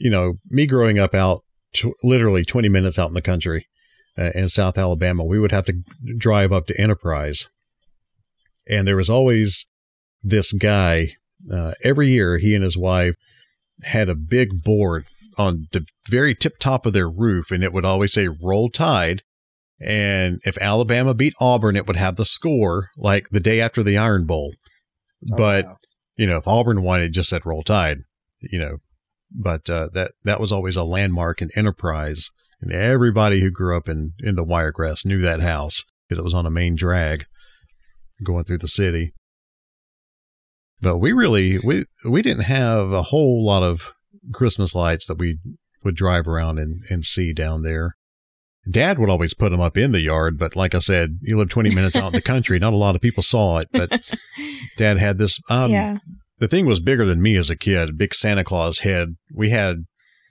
you know, me growing up out tw- literally 20 minutes out in the country uh, in South Alabama, we would have to drive up to Enterprise. And there was always this guy, uh, every year, he and his wife had a big board on the very tip top of their roof, and it would always say Roll Tide. And if Alabama beat Auburn, it would have the score like the day after the Iron Bowl. But, you know, if Auburn won, it just said Roll Tide, you know. But uh, that that was always a landmark in Enterprise, and everybody who grew up in in the Wiregrass knew that house because it was on a main drag going through the city. But we really we we didn't have a whole lot of Christmas lights that we would drive around and, and see down there. Dad would always put them up in the yard, but like I said, you live 20 minutes out in the country. Not a lot of people saw it, but Dad had this. Um, yeah. the thing was bigger than me as a kid, big Santa Claus head. We had,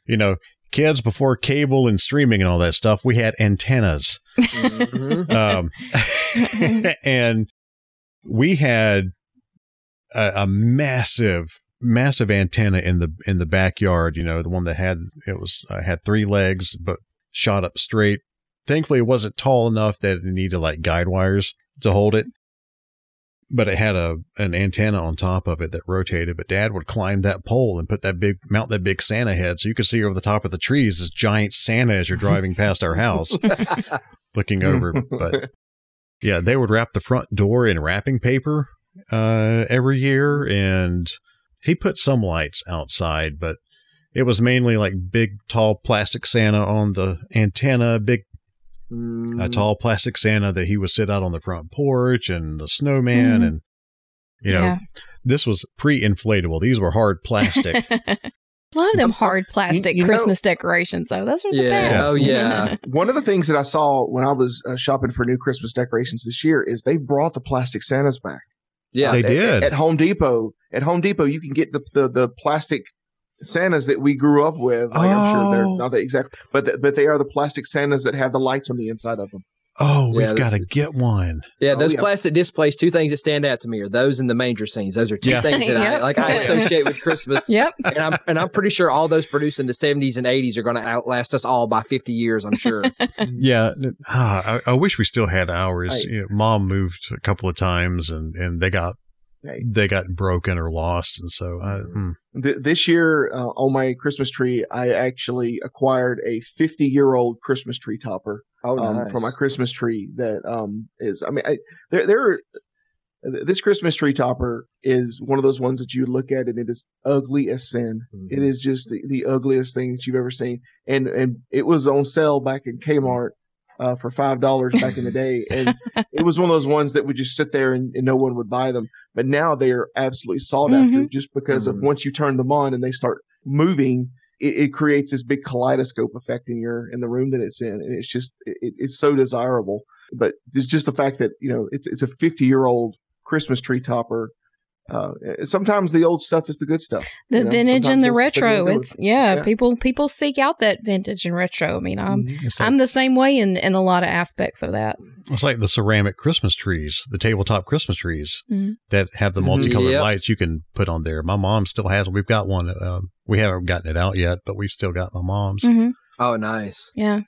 you know, kids before cable and streaming and all that stuff. We had antennas, um, and we had a, a massive, massive antenna in the in the backyard. You know, the one that had it was uh, had three legs but shot up straight. Thankfully, it wasn't tall enough that it needed like guide wires to hold it but it had a an antenna on top of it that rotated. But Dad would climb that pole and put that big mount that big Santa head, so you could see over the top of the trees this giant Santa as you're driving past our house, looking over. But yeah, they would wrap the front door in wrapping paper uh, every year, and he put some lights outside, but it was mainly like big, tall plastic Santa on the antenna, big Mm. a tall plastic Santa that he would sit out on the front porch and the snowman Mhm. and you know Yeah. this was pre-inflatable these were hard plastic Love them hard plastic you know- Christmas decorations, though. Those are the Yeah. best. Oh, yeah. One of the things that I saw when I was uh, shopping for new Christmas decorations this year is they brought the plastic Santas back. Yeah. They At- did. At, at Home Depot. At Home Depot, you can get the, the, the plastic Santas that we grew up with. Like I'm sure Oh. they're not the exact, but th- but they are the plastic Santas that have the lights on the inside of them. Oh we've Yeah, got to get one Yeah, Oh, those yeah. plastic displays. Two things that stand out to me are those and the manger scenes. Those are two Yeah. things that I like. I associate with Christmas, Yep. and I'm and I'm pretty sure all those produced in the 70s and 80s are going to outlast us all by 50 years. I'm sure. yeah ah, I, I wish we still had ours Right. You know, mom moved a couple of times and and they got Right. they got broken or lost and so I, mm, Th- this year uh, on my Christmas tree, I actually acquired a 50 year old Christmas tree topper Oh, um, nice. for my Christmas tree. That um, is, I mean, I, there, there. Are, this Christmas tree topper is one of those ones that you look at and it is ugly as sin. Mhm. It is just the, the ugliest thing that you've ever seen, and and it was on sale back in Kmart. Uh, for five dollars back in the day, and it was one of those ones that would just sit there and, and no one would buy them. But now they are absolutely sought after Mhm. just because of Mhm. once you turn them on and they start moving, it, it, creates this big kaleidoscope effect in your in the room that it's in, and it's just it, it's so desirable. But it's just the fact that you know it's it's a 50 year old Christmas tree topper uh, sometimes the old stuff is the good stuff. The you know? vintage sometimes and the retro. It's yeah, yeah, people people seek out that vintage and retro. I mean, I'm mm-hmm. like, I'm the same way in in a lot of aspects of that. It's like the ceramic Christmas trees, the tabletop Christmas trees mm-hmm. that have the multicolored yep. lights you can put on there. My mom still has. We've got one. Uh, we haven't gotten it out yet, but we've still got my mom's. Mm-hmm. Oh, nice. Yeah.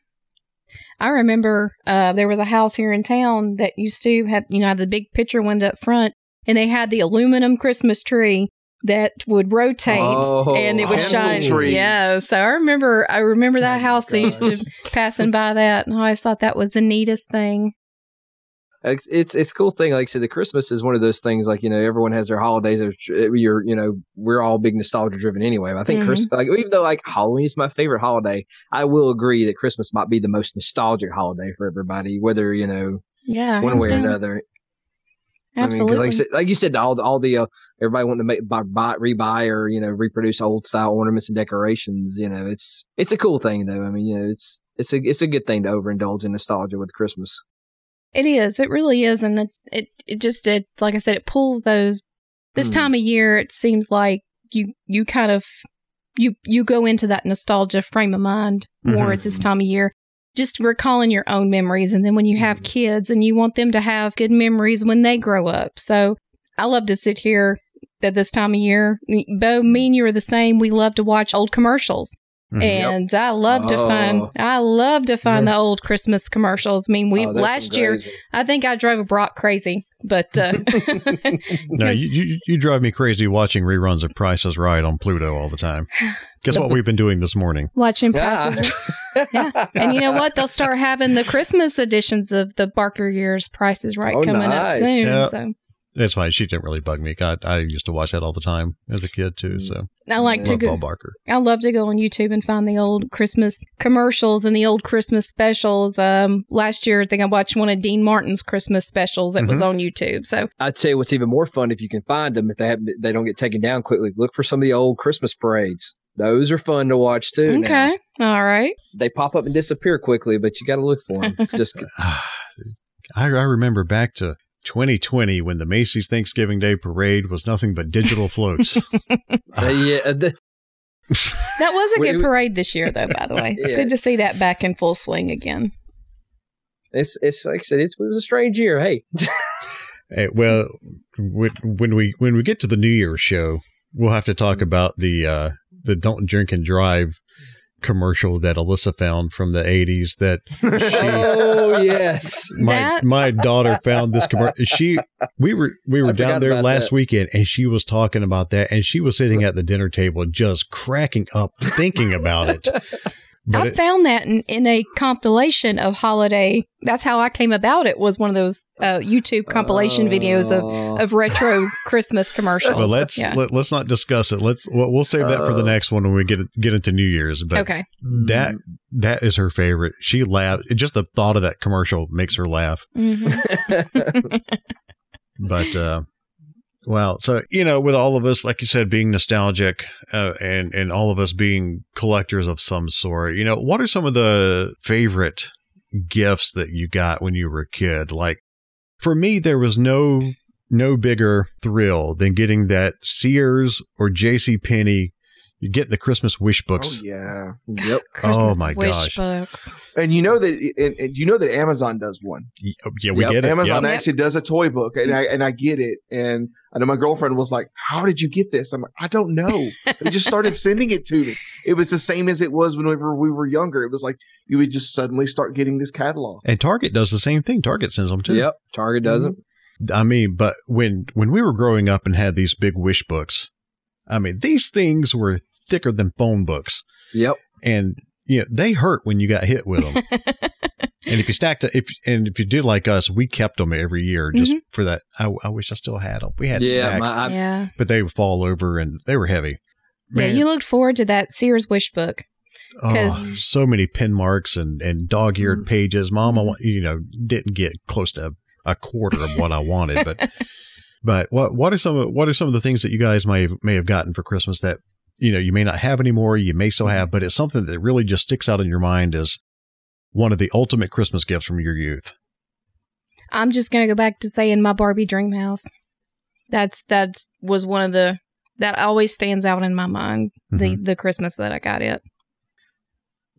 I remember uh, there was a house here in town that used to have, you know, have the big picture ones up front, and they had the aluminum Christmas tree that would rotate oh, and it would shine. Trees. Yeah. So I remember I remember that oh house. I used to passing by that and I always thought that was the neatest thing. It's, it's it's cool thing. Like I said, the Christmas is one of those things. Like you know, everyone has their holidays. You're you know, we're all big nostalgia driven anyway. I think mm-hmm. Christmas, like even though like Halloween is my favorite holiday, I will agree that Christmas might be the most nostalgic holiday for everybody. Whether you know, yeah, one way or another. Absolutely. I mean, like, like, you said, all the, all the uh, everybody wanting to make buy, buy, rebuy or you know reproduce old style ornaments and decorations. You know, it's it's a cool thing though. I mean, you know, it's it's a it's a good thing to overindulge in nostalgia with Christmas. It is. It really is, and it it, it just it like I said, it pulls those. This mm. time of year, it seems like you you kind of you you go into that nostalgia frame of mind more mm-hmm. at this time of year just recalling your own memories. And then when you have mm-hmm. kids and you want them to have good memories when they grow up. So I love to sit here at this time of year. Bo, me and you are the same. We love to watch old commercials. Mm-hmm. And yep. I love to find oh. I love to find the old Christmas commercials. I mean, we oh, last year I think I drove Brock crazy, but uh, no, you, you, you drive me crazy watching reruns of Price is Right on Pluto all the time. Guess what we've been doing this morning? Watching Prices. Yeah. yeah. And you know what? They'll start having the Christmas editions of the Barker Years Prices Right oh, coming nice. up soon. Yep. So it's fine. She didn't really bug me. God, I used to watch that all the time as a kid too. So I like to go. Barker. I love to go on YouTube and find the old Christmas commercials and the old Christmas specials. Um, last year I think I watched one of Dean Martin's Christmas specials that mm-hmm. was on YouTube. So I'd say what's even more fun if you can find them if they have they don't get taken down quickly. Look for some of the old Christmas parades. Those are fun to watch too. Okay, now. all right. They pop up and disappear quickly, but you got to look for them. Just. I, I remember back to 2020 when the Macy's Thanksgiving Day parade was nothing but digital floats. uh, yeah. The- that was a good parade this year, though. By the way, yeah. good to see that back in full swing again. It's it's like I said, it was a strange year. Hey, hey well, when we when we get to the New Year's show, we'll have to talk mm-hmm. about the uh, the don't drink and drive commercial that Alyssa found from the 80s that she Oh yes. My that? my daughter found this commercial. She we were we were I down there last that. weekend and she was talking about that and she was sitting at the dinner table just cracking up thinking about it. But I it, found that in, in a compilation of holiday. That's how I came about it. Was one of those uh, YouTube compilation uh, videos of, oh. of retro Christmas commercials. But let's yeah. let, us not discuss it. Let's we'll, we'll save that uh, for the uh. next one when we get get into New Year's. But okay, that that is her favorite. She laughs. Just the thought of that commercial makes her laugh. Mm-hmm. but well, so you know, with all of us, like you said, being nostalgic, uh, and and all of us being collectors of some sort, you know, what are some of the favorite gifts that you got when you were a kid? Like, for me, there was no no bigger thrill than getting that Sears or J.C. Penney you get the Christmas wish books. Oh yeah. Yep. Christmas oh my gosh. Books. And you know that and, and, you know that Amazon does one. Oh, yeah, we yep. get it. Amazon yep. actually does a toy book and I and I get it. And I know my girlfriend was like, How did you get this? I'm like, I don't know. they just started sending it to me. It was the same as it was whenever we were younger. It was like you would just suddenly start getting this catalog. And Target does the same thing. Target sends them too. Yep. Target doesn't. Mm-hmm. I mean, but when when we were growing up and had these big wish books, I mean, these things were thicker than phone books. Yep. And you know, they hurt when you got hit with them. and if you stacked it, if and if you did like us, we kept them every year just mm-hmm. for that. I, I, wish I still had them. We had yeah, stacks, my, yeah. but they would fall over and they were heavy. Man. Yeah, you looked forward to that Sears wish book. Oh, so many pin marks and and dog eared mm-hmm. pages. Mama, you know, didn't get close to a quarter of what I wanted, but But what what are some of, what are some of the things that you guys may have, may have gotten for Christmas that you know, you may not have anymore, you may still have, but it's something that really just sticks out in your mind as one of the ultimate Christmas gifts from your youth? I'm just gonna go back to saying my Barbie dream house. That's that was one of the that always stands out in my mind. The Mhm. the Christmas that I got it.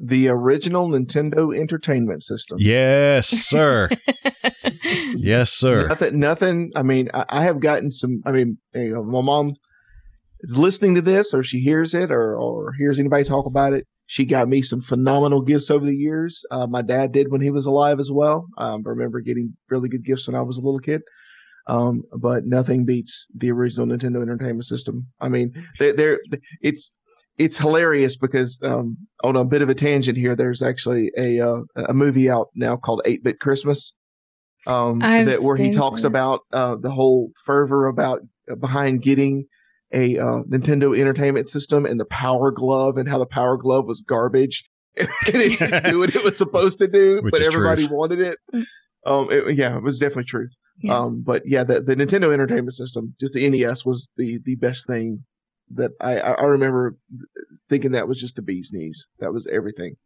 The original Nintendo Entertainment System. Yes, sir. yes, sir. Nothing. Nothing. I mean, I, I have gotten some. I mean, you know, my mom is listening to this, or she hears it, or or hears anybody talk about it. She got me some phenomenal gifts over the years. Uh, my dad did when he was alive as well. Um, I remember getting really good gifts when I was a little kid. Um, but nothing beats the original Nintendo Entertainment System. I mean, they're, they're it's it's hilarious because um, on a bit of a tangent here, there's actually a uh, a movie out now called Eight Bit Christmas, um, that where he talks that. about uh, the whole fervor about uh, behind getting a uh, Nintendo Entertainment System and the Power Glove and how the Power Glove was garbage and it didn't do what it was supposed to do, Which but everybody truth. wanted it. Um, it- yeah, it was definitely truth. Yeah. Um, but yeah, the, the Nintendo Entertainment System, just the NES, was the the best thing that I I I remember thinking that was just the bee's knees. That was everything.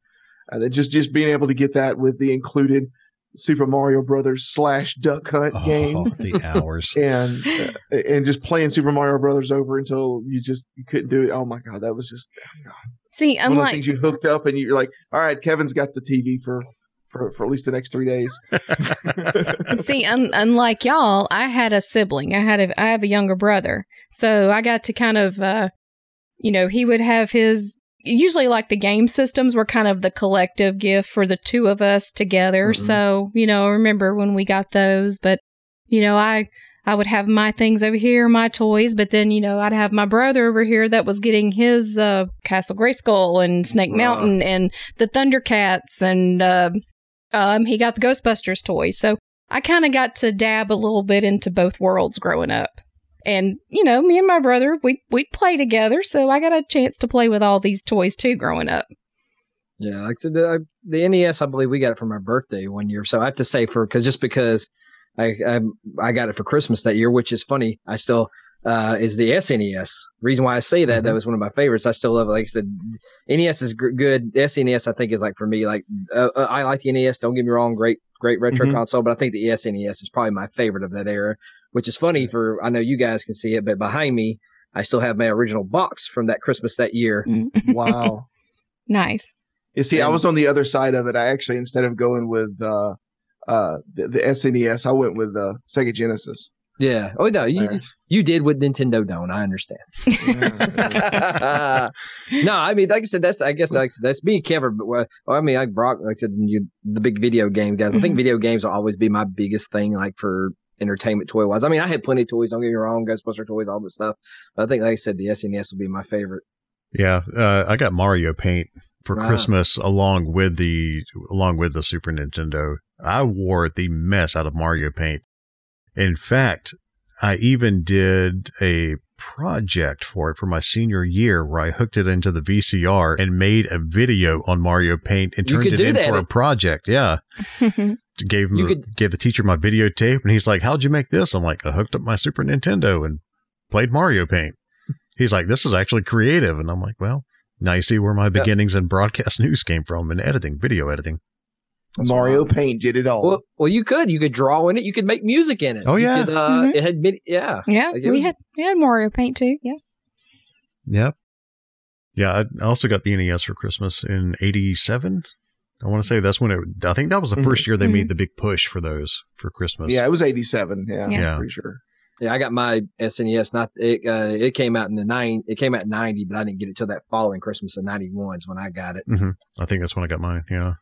And then just just being able to get that with the included Super Mario Brothers slash Duck Hunt Oh, game, the hours. and uh, and just playing Super Mario Brothers over until you just you couldn't do it. Oh my god, that was just See, one of those unlike things you hooked up and you're like, all right, Kevin's got the TV for for, for at least the next three days. See, un- unlike y'all, I had a sibling. I had a I have a younger brother, so I got to kind of, uh, you know, he would have his. Usually, like the game systems were kind of the collective gift for the two of us together. Mhm. So, you know, I remember when we got those, but you know, I I would have my things over here, my toys, but then you know, I'd have my brother over here that was getting his uh, Castle Grayskull and Snake Right. Mountain and the Thundercats and uh, um, he got the Ghostbusters toys. So I kind of got to dab a little bit into both worlds growing up. And, you know, me and my brother, we, we'd play together. So I got a chance to play with all these toys too growing up. Yeah, like the, the the NES, I believe we got it for my birthday one year. So I have to say for because just because I, I I got it for Christmas that year, which is funny. I still uh is the SNES. Reason why I say that that was one of my favorites. I still love it. Like I said, NES is gr- good. SNES I think is like for me like uh, uh, I like the NES. Don't get me wrong, great great retro Mhm. console, but I think the SNES is probably my favorite of that era. Which is funny for I know you guys can see it, but behind me. I still have my original box from that Christmas that year. Wow. nice. You see, I was on the other side of it. I actually, instead of going with uh, uh, the, the SNES, I went with uh, Sega Genesis. Yeah. Oh no, you There. you did what Nintendo don't. I understand. no, I mean, like I said, that's I guess like I said, that's me, Kevin. But well, I mean, like Brock, like I said, you the big video game guys. I think Mhm. video games will always be my biggest thing, like for entertainment toy wise. I mean, I had plenty of toys. Don't get me wrong, Ghostbuster toys, all this stuff. But I think, like I said, the SNES will be my favorite. Yeah, uh, I got Mario Paint for Wow. Christmas along with the along with the Super Nintendo. I wore the mess out of Mario Paint. In fact, I even did a project for it for my senior year where I hooked it into the VCR and made a video on Mario Paint and You turned it in that. for a project. Yeah. Gave him You the, could- gave the teacher my videotape and he's like, How'd you make this? I'm like, I hooked up my Super Nintendo and played Mario Paint. He's like, This is actually creative. And I'm like, Well, now you see where my beginnings in broadcast news came from and editing, video editing. Mario Paint did it all. Well, well, you could you could draw in it. You could make music in it. Oh, yeah. could, uh, Mhm. it had mid- yeah. Yeah, Like, we was- had we had Mario Paint too. Yeah. Yep. Yeah, I- I also got the NES for Christmas in '87. I want to say that's when it. I think that was the Mhm. 1st year they Mhm. made the big push for those for Christmas. yeah, it was 87. Yeah, Yeah. I'm pretty sure. Yeah, I got my SNES. Not it. Uh, it came out in the nine. It came out in ninety, but I didn't get it till that following Christmas of ninety one is when I got it. hmm I think that's when I got mine. Yeah.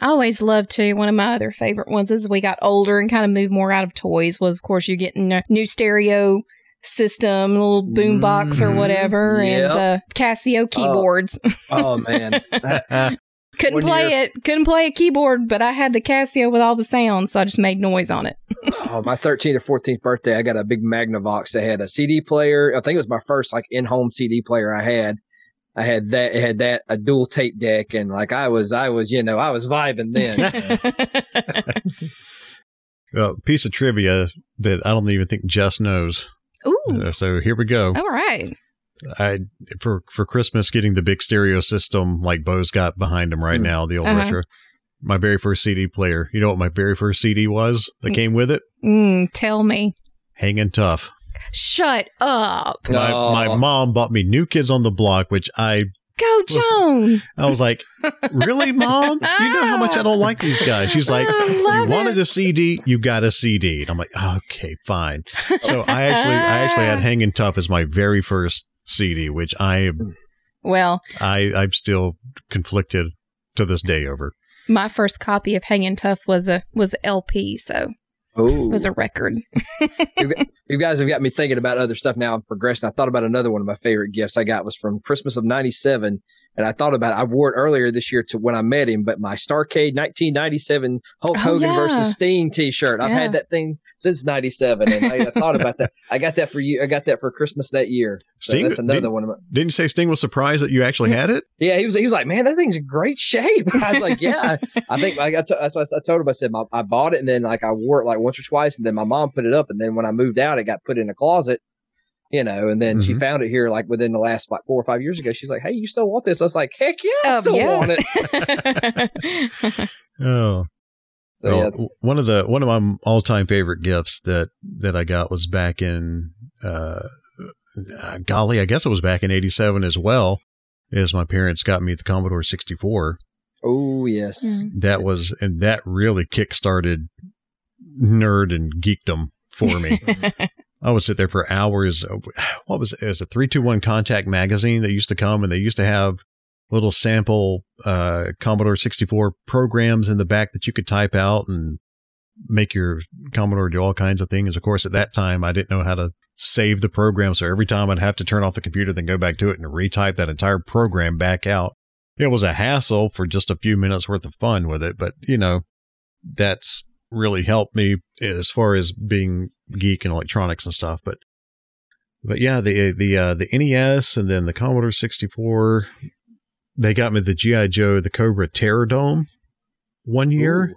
I always loved to. One of my other favorite ones as we got older and kind of moved more out of toys was, of course, you're getting a new stereo system, little boom box or whatever, and uh, Casio keyboards. Oh man, couldn't one play it, couldn't play a keyboard, but I had the Casio with all the sounds, so I just made noise on it. oh, my 13th or 14th birthday, I got a big Magnavox that had a CD player. I think it was my first like in-home CD player I had. I had that, it had that, a dual tape deck, and like I was, I was, you know, I was vibing then. Uh, piece of trivia that I don't even think Jess knows. Ooh, Uh, So here we go. all right. I for for Christmas getting the big stereo system like Bo's got behind him right Mm. now, the old Uh-huh. retro. My very first CD player. You know what my very first CD was that Mm. came with it? Mm, tell me. Hanging Tough. Shut up. My Oh. my mom bought me New Kids on the Block, which I Go, Joan. I was like, really, mom? You know how much I don't like these guys. She's like, I you love wanted it. a CD, you got a CD. And I'm like, okay, fine. So I actually, I actually had Hanging Tough as my very first CD, which I am, Well, I, I'm still conflicted to this day over. my first copy of Hanging Tough was a was a LP, so Oh, it was a record. you, you guys have got me thinking about other stuff now. I'm progressing. I thought about another one of my favorite gifts I got was from Christmas of '97, and I thought about it. I wore it earlier this year to when I met him, but my Starcade 1997 Hulk Oh, Hogan yeah. versus Sting T-shirt. I've Yeah. had that thing since '97, and I, I thought about that. I got that for you. I got that for Christmas that year. So Sting- that's another didn't- one of my. Didn't you say Sting was surprised that you actually had it? Yeah, he was. He was like, "Man, that thing's in great shape." I was like, "Yeah." I think like I t- that's what I told him. I said, my, "I bought it, and then like I wore it like once or twice, and then my mom put it up, and then when I moved out, it got put in a closet, you know. And then she Mhm. found it here like within the last like four or five years ago. She's like, "Hey, you still want this?" I was like, "Heck yeah, I Um, still yeah. want it." Oh, So Well, yeah, one of the one of my all time favorite gifts that that I got was back in uh, uh, golly, I guess it was back in '87 as well. Is my parents got me the Commodore 64. oh yes, Mm. That was and that really kick-started nerd and geekdom for me. I would sit there for hours. What was it? It was a three two one contact magazine that used to come, and they used to have little sample uh, Commodore sixty four programs in the back that you could type out and make your Commodore do all kinds of things. Of course, at that time, I didn't know how to save the program, so every time I'd have to turn off the computer, then go back to it and retype that entire program back out. It was a hassle for just a few minutes worth of fun with it, but you know, that's really helped me as far as being geek and electronics and stuff. But but yeah, the the uh, the NES and then the Commodore 64, they got me the GI Joe, the Cobra Terrordrome one year.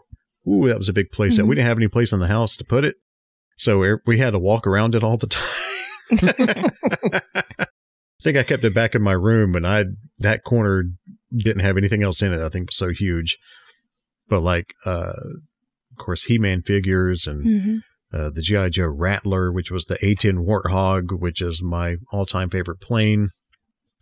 Ooh, that was a big place. That we didn't have any place in the house to put it, so er- we had to walk around it all the time. I think I kept it back in my room, and I that corner didn't have anything else in it. I think it was so huge. But like, uh, of course, He-Man figures and Mhm. uh, the GI Joe Rattler, which was the A10 Warthog, which is my all-time favorite plane.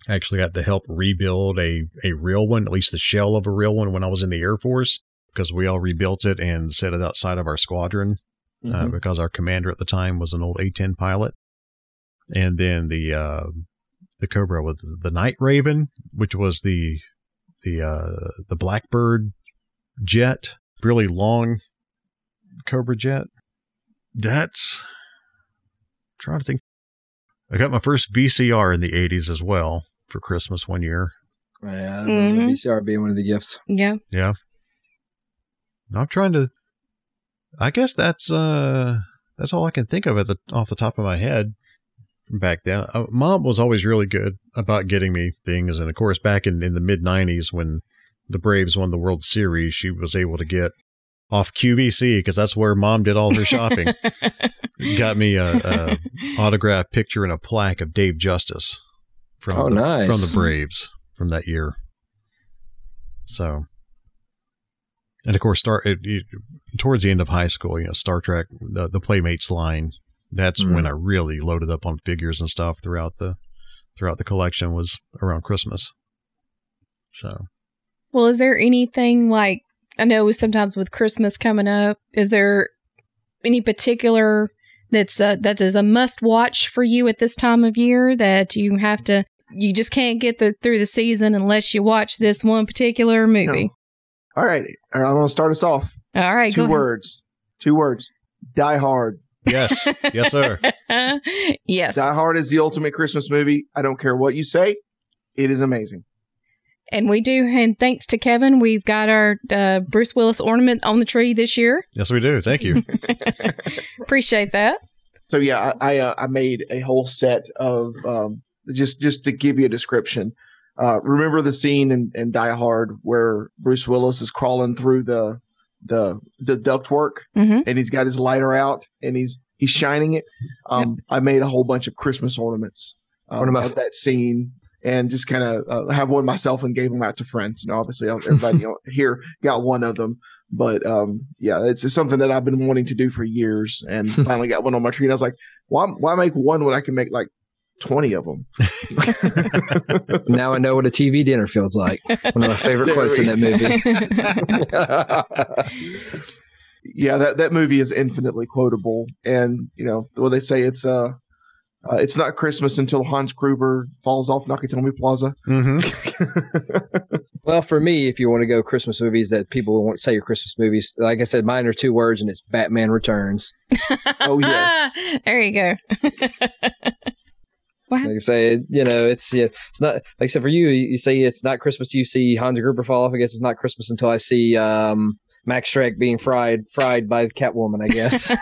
I actually got to help rebuild a a real one, at least the shell of a real one, when I was in the Air Force, because we all rebuilt it and set it outside of our squadron uh, Mhm. because our commander at the time was an old A10 pilot. And then the uh, the Cobra with the Night Raven, which was the the uh, the Blackbird jet, really long Cobra jet. That's trying to think. I got my first VCR in the '80s as well for Christmas one year. yeah. I remember Mhm. the VCR being one of the gifts. Yeah. Yeah. I'm trying to I guess that's uh that's all I can think of at the off the top of my head from back then. Uh, Mom was always really good about getting me things and of course back in, in the mid 90s when the Braves won the World Series, she was able to get off QVC because that's where mom did all her shopping. Got me a, a autograph picture and a plaque of Dave Justice from Oh, the, nice. from the Braves from that year. So, and of course, Star it, it, towards the end of high school, you know, Star Trek, the the Playmates line. That's Mm. when I really loaded up on figures and stuff throughout the throughout the collection was around Christmas. So, Well, is there anything like I know sometimes with Christmas coming up, is there any particular that's a, that is a must watch for you at this time of year that you have to you just can't get the, through the season unless you watch this one particular movie? All right. All right, I'm going to start us off. All right, Two go words. Two words. Die Hard. yes, yes, sir. yes. Die Hard is the ultimate Christmas movie. I don't care what you say. It is amazing. And we do, and thanks to Kevin, we've got our uh, Bruce Willis ornament on the tree this year. Yes, we do. Thank you. Appreciate that. So yeah, I I, uh, I made a whole set of um, just just to give you a description. Uh, remember the scene in, in Die Hard where Bruce Willis is crawling through the the the ductwork Mhm. and he's got his lighter out and he's he's shining it. Um, I made a whole bunch of Christmas ornaments um, of that scene and just kind of uh, have one myself and gave them out to friends. You know, obviously everybody you know, here got one of them, but um, yeah, it's, it's, something that I've been wanting to do for years, and finally got one on my tree. And I was like, why why make one when I can make like 20 of them. now I know what a TV dinner feels like. One of my favorite quotes in that movie. yeah, that, that movie is infinitely quotable. And, you know, what they say it's uh, uh, it's not Christmas until Hans Gruber falls off Nakatomi Plaza. Mm-hmm. well, for me, if you want to go Christmas movies that people won't say are Christmas movies, like I said, mine are two words, and it's Batman Returns. oh yes, there you go. What? Like I say, you know, it's yeah, it's not like I said for you. You say it's not Christmas. You see Hans Gruber fall off. I guess it's not Christmas until I see um, Max Shreck being fried fried by Catwoman. I guess.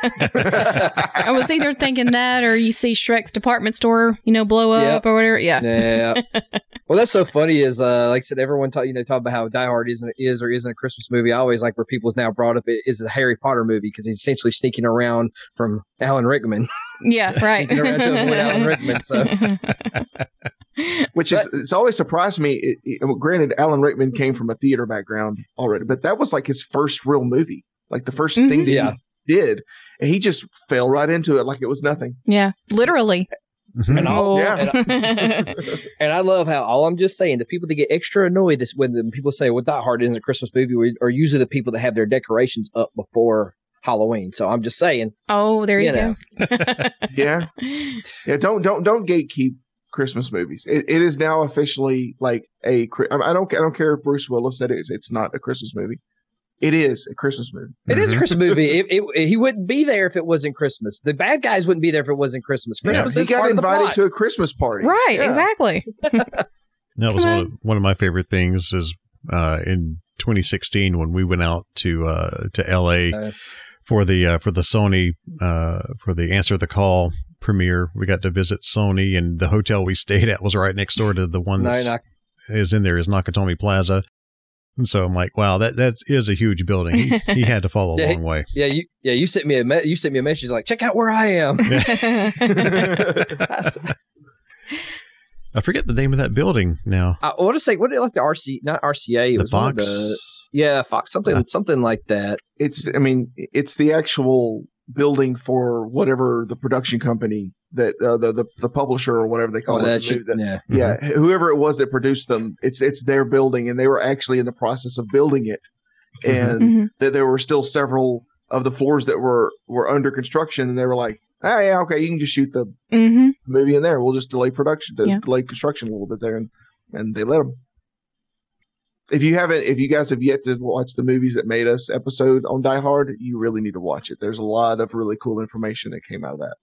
I was either thinking that, or you see Shreck's department store, you know, blow up yep. or whatever. Yeah. Yeah. well, that's so funny. Is uh, like I said, everyone talk you know talk about how Die Hard isn't is or isn't a Christmas movie. I always like where people's now brought up it is a Harry Potter movie because he's essentially sneaking around from Alan Rickman. Yeah, right. Alan Rickman, so. Which is it's always surprised me. It, it, granted, Alan Rickman came from a theater background already, but that was like his first real movie, like the 1st mm-hmm. thing that yeah. he did, and he just fell right into it like it was nothing. Yeah, literally. Mm-hmm. And, all, yeah. and, I, and, I, love how all I'm just saying the people that get extra annoyed this when the people say well Die Hard isn't a Christmas movie are usually the people that have their decorations up before Halloween. So I'm just saying. Oh, there you, you know. go. yeah, yeah. Don't don't don't gatekeep Christmas movies. It, it is now officially like a. I don't I don't care if Bruce Willis said it is. It's not a Christmas movie. It is a Christmas movie. It is a Christmas movie. It, it, he wouldn't be there if it wasn't Christmas. The bad guys wouldn't be there if it wasn't Christmas. Christmas yeah, he got invited to a Christmas party. Right, yeah. exactly. that was one of, one of my favorite things is uh, in 2016 when we went out to uh, to LA. Uh, for the uh, for the Sony uh, for the Answer the Call premiere. We got to visit Sony, and the hotel we stayed at was right next door to the one that is in there is Nakatomi Plaza. And so I'm like, wow, that that is a huge building. He, he had to fall a yeah, long way. Yeah, you yeah you sent me a me- you sent me a message like, check out where I am. I forget the name of that building now. I want to say what did it like the RC not RCA. It the Fox. The, yeah, Fox something something like that. It's I mean it's the actual building for whatever the production company that uh, the, the the publisher or whatever they call oh, it. The, yeah, yeah. Mm-hmm. Whoever it was that produced them, it's it's their building, and they were actually in the process of building it, mm-hmm. and mm-hmm. that there were still several of the floors that were were under construction, and they were like, "Oh yeah, okay, you can just shoot the mm-hmm. movie in there. We'll just delay production, yeah. delay construction a little bit there," and and they let them if you haven't, if you guys have yet to watch the movies that made us episode on Die Hard, you really need to watch it. There's a lot of really cool information that came out of that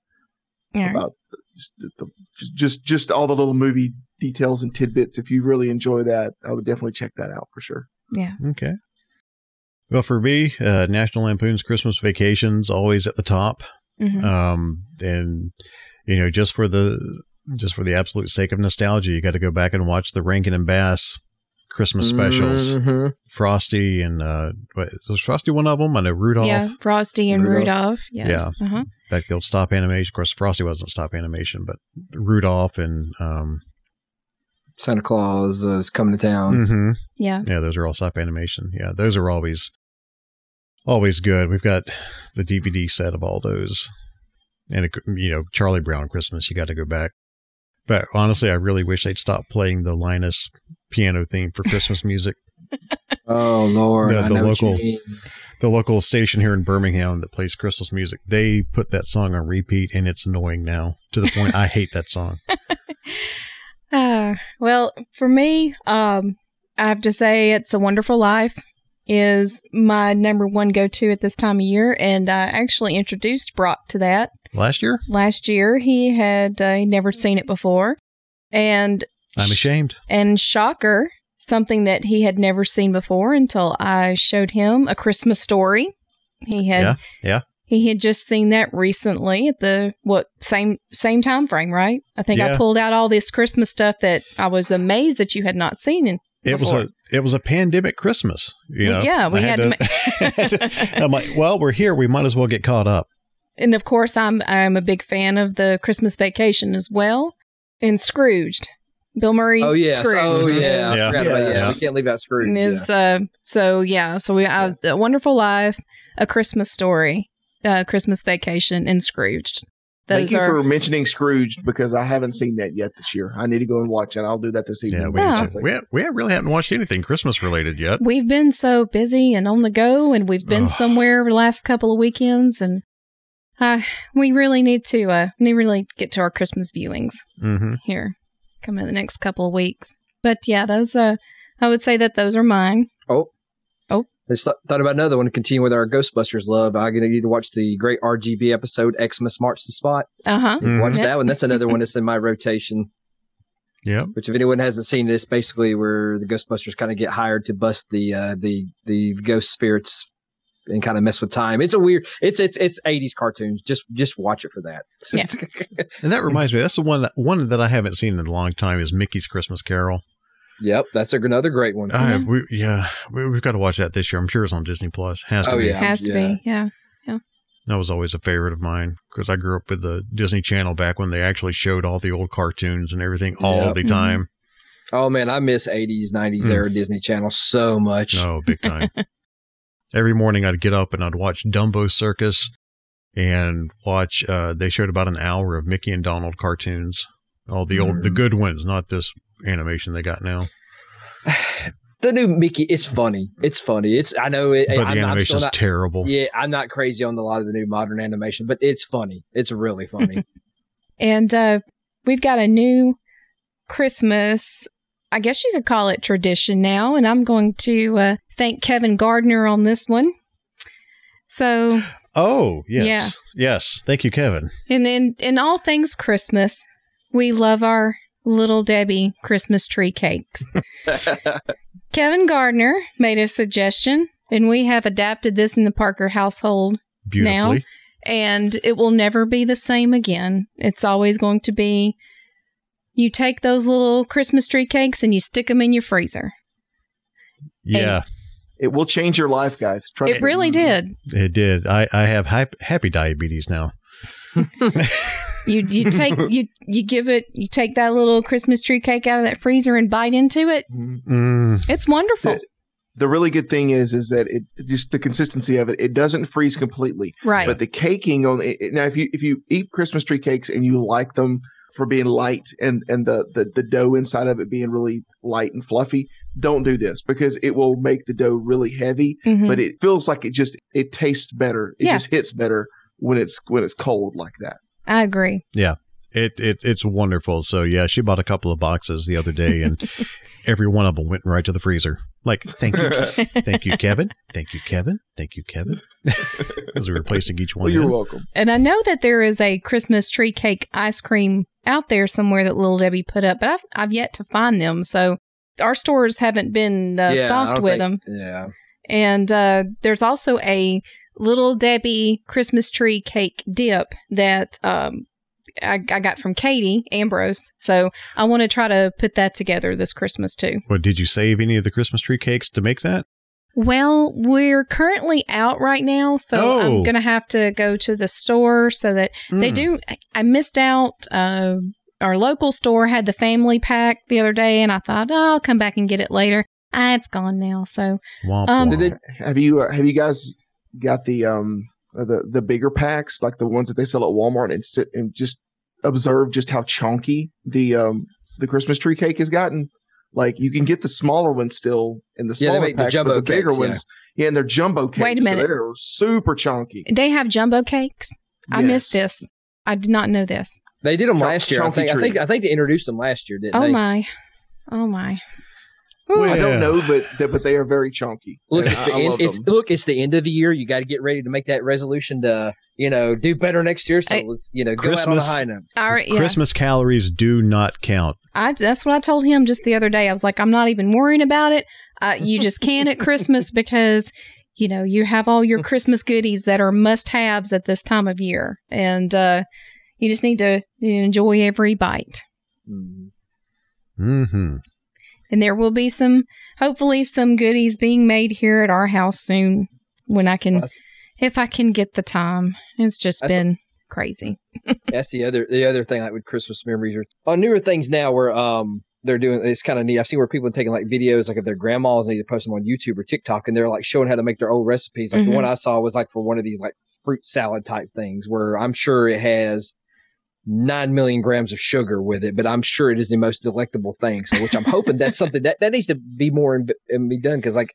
yeah. about just, the, just just all the little movie details and tidbits. If you really enjoy that, I would definitely check that out for sure. Yeah. Okay. Well, for me, uh, National Lampoon's Christmas Vacations always at the top, mm-hmm. um, and you know, just for the just for the absolute sake of nostalgia, you got to go back and watch the Rankin and Bass Christmas specials. Mm-hmm. Frosty and uh, what, was Frosty one of them? I know Rudolph. Yeah, Frosty and Rudolph. Rudolph yes. Yeah. Uh-huh. Back the old stop animation. Of course, Frosty wasn't stop animation, but Rudolph and um, Santa Claus uh, is coming to town. Mm-hmm. Yeah. Yeah, those are all stop animation. Yeah, those are always always good. We've got the DVD set of all those, and you know Charlie Brown Christmas. You got to go back. But honestly, I really wish they'd stop playing the Linus piano theme for Christmas music. oh Lord, the, the local the local station here in Birmingham that plays Christmas music. They put that song on repeat, and it's annoying now to the point I hate that song. uh, well, for me, um, I have to say it's a wonderful life is my number one go to at this time of year, and I actually introduced Brock to that last year. Last year, he had uh, never seen it before, and I'm ashamed. And shocker, something that he had never seen before until I showed him a Christmas story. He had, yeah, yeah. He had just seen that recently at the what same same time frame, right? I think yeah. I pulled out all this Christmas stuff that I was amazed that you had not seen. In it was a it was a pandemic Christmas. You know, yeah, we had, had, to. to I'm like, well, we're here. We might as well get caught up. And of course, I'm I'm a big fan of the Christmas Vacation as well. and Scrooged. Bill Murray's Oh yeah. Scrooge. Oh yeah. Yeah. I forgot about- yeah. Yes. We can't leave out Scrooge. Is uh so yeah, so we have a wonderful life, a Christmas story, uh Christmas vacation, and Scrooged. Thank you are for mentioning Scrooge because I haven't seen that yet this year. I need to go and watch it. I'll do that this evening. Yeah, we, Yeah. we, we really haven't watched anything Christmas related yet. we've been so busy and on the go and we've been Ugh. somewhere the last couple of weekends and uh we really need to uh need really get to our Christmas viewings hmm here come in the next couple of weeks. But yeah, those uh I would say that those are mine. I just th- thought about another one to continue with our Ghostbusters love. I need to watch the great RGB episode X-Mas Marks the Spot. Uh-huh. Mhm. Watch that one. That's another one that's in my rotation. Yeah. Which, if anyone hasn't seen this, basically where the Ghostbusters kind of get hired to bust the uh, the the ghost spirits and kind of mess with time. It's a weird. It's it's it's eighties cartoons. Just just watch it for that. Yeah. And that reminds me, that's the one that one that I haven't seen in a long time is Mickey's Christmas Carol. Yep, that's a, another great one. I have, we, yeah, we, we've got to watch that this year. I'm sure it's on Disney Plus. Has to Oh, be. yeah. Has to be. Yeah. Yeah. That was always a favorite of mine because I grew up with the Disney Channel back when they actually showed all the old cartoons and everything all Yep. the Mhm. time. Oh man, I miss eighties, nineties Mm. era Disney Channel so much. Oh, big time. Every morning I'd get up and I'd watch Dumbo Circus and watch. Uh, they showed about an hour of Mickey and Donald cartoons, all the old, the Mm. good ones, not this animation they got now. The new Mickey, it's funny. It's funny. It's I know it. But I'm the not- I'm still animation's not- terrible. Yeah, I'm not crazy on a lot of the new modern animation, but it's funny. It's really funny. And uh we've got a new Christmas I guess you could call it tradition now, and I'm going to uh, thank Kevin Gardner on this one. So, Oh, yes. Yes. Thank you, Kevin. and in in all things Christmas, we love our little Debbie Christmas tree cakes. Kevin Gardner made a suggestion, and we have adapted this in the Parker household Beautifully. and it will never be the same again. It's always going to be you take those little Christmas tree cakes and you stick them in your freezer. yeah, It will change your life, guys. Trust it me. really did. it did. I, I have hap- happy diabetes now. You you take you you give it you take that little Christmas tree cake out of that freezer and bite into it. Mm, It's wonderful. The, the really good thing is, is that it just the consistency of it. It doesn't freeze completely, right. but the caking on it. Now, if you if you eat Christmas tree cakes and you like them for being light and and the the, the dough inside of it being really light and fluffy, don't do this because it will make the dough really heavy. Mhm. But it feels like it just it tastes better. It Yeah. just hits better when it's when it's cold like that. I agree. Yeah. It, it it's wonderful. So yeah, she bought a couple of boxes the other day, and every one of them went right to the freezer. Like, thank you, thank you, Kevin. Thank you, Kevin. Thank you, Kevin. As we were placing each one Well, you're in. welcome. And I know that there is a Christmas tree cake ice cream out there somewhere that Little Debbie put up, but I've I've yet to find them. So our stores haven't been uh, Yeah, stocked with think- them. Yeah. And uh, there's also a Little Debbie Christmas tree cake dip that um, I, I got from Katie Ambrose. So I want to try to put that together this Christmas too. What did you save any of the Christmas tree cakes to make that? Well, we're currently out right now, so Oh. I'm gonna have to go to the store so that they Mm. do. I- I missed out. Uh, our local store had the family pack the other day, and I thought, oh, I'll come back and get it later. Ah, it's gone now. So Womp Um, womp. Did it- Have you uh, have you guys got the um uh, the the bigger packs like the ones that they sell at Walmart and sit and just observe just how chunky the um the Christmas tree cake has gotten? Like you can get the smaller ones still in the smaller make the packs, jumbo but the bigger cakes, ones, yeah, and they're jumbo cakes. Wait a minute. so they're super chunky. they have jumbo cakes. I missed this. I did not know this. They did them Chunk- last year. I chunky think, I think. I think they introduced them last year, didn't Oh they? my. Oh my. Whew. Well, I don't know, but they, but they are very chunky. Look, it's the I, I end, it's look, it's the end of the year. You got to get ready to make that resolution to you know do better next year. So Hey, let's you know go out on a Christmas- high note. All right. Yeah. Christmas calories do not count. I, that's what I told him just the other day. I was like, I'm not even worrying about it. Uh, you just can at Christmas because, you know, you have all your Christmas goodies that are must haves at this time of year. And uh, you just need to enjoy every bite. Mm hmm And there will be some, hopefully, some goodies being made here at our house soon when I can, That's- if I can get the time. It's just been crazy. That's the other the other thing like with Christmas memories or on newer things now where um they're doing it's kind of neat. I've seen where people are taking like videos like of their grandmas and they post them on YouTube or TikTok and they're like showing how to make their old recipes. Like Mhm. the one I saw was like for one of these like fruit salad type things where I'm sure it has nine million grams of sugar with it, but I'm sure it is the most delectable thing. So which I'm hoping that's something that, that needs to be more and, be done because like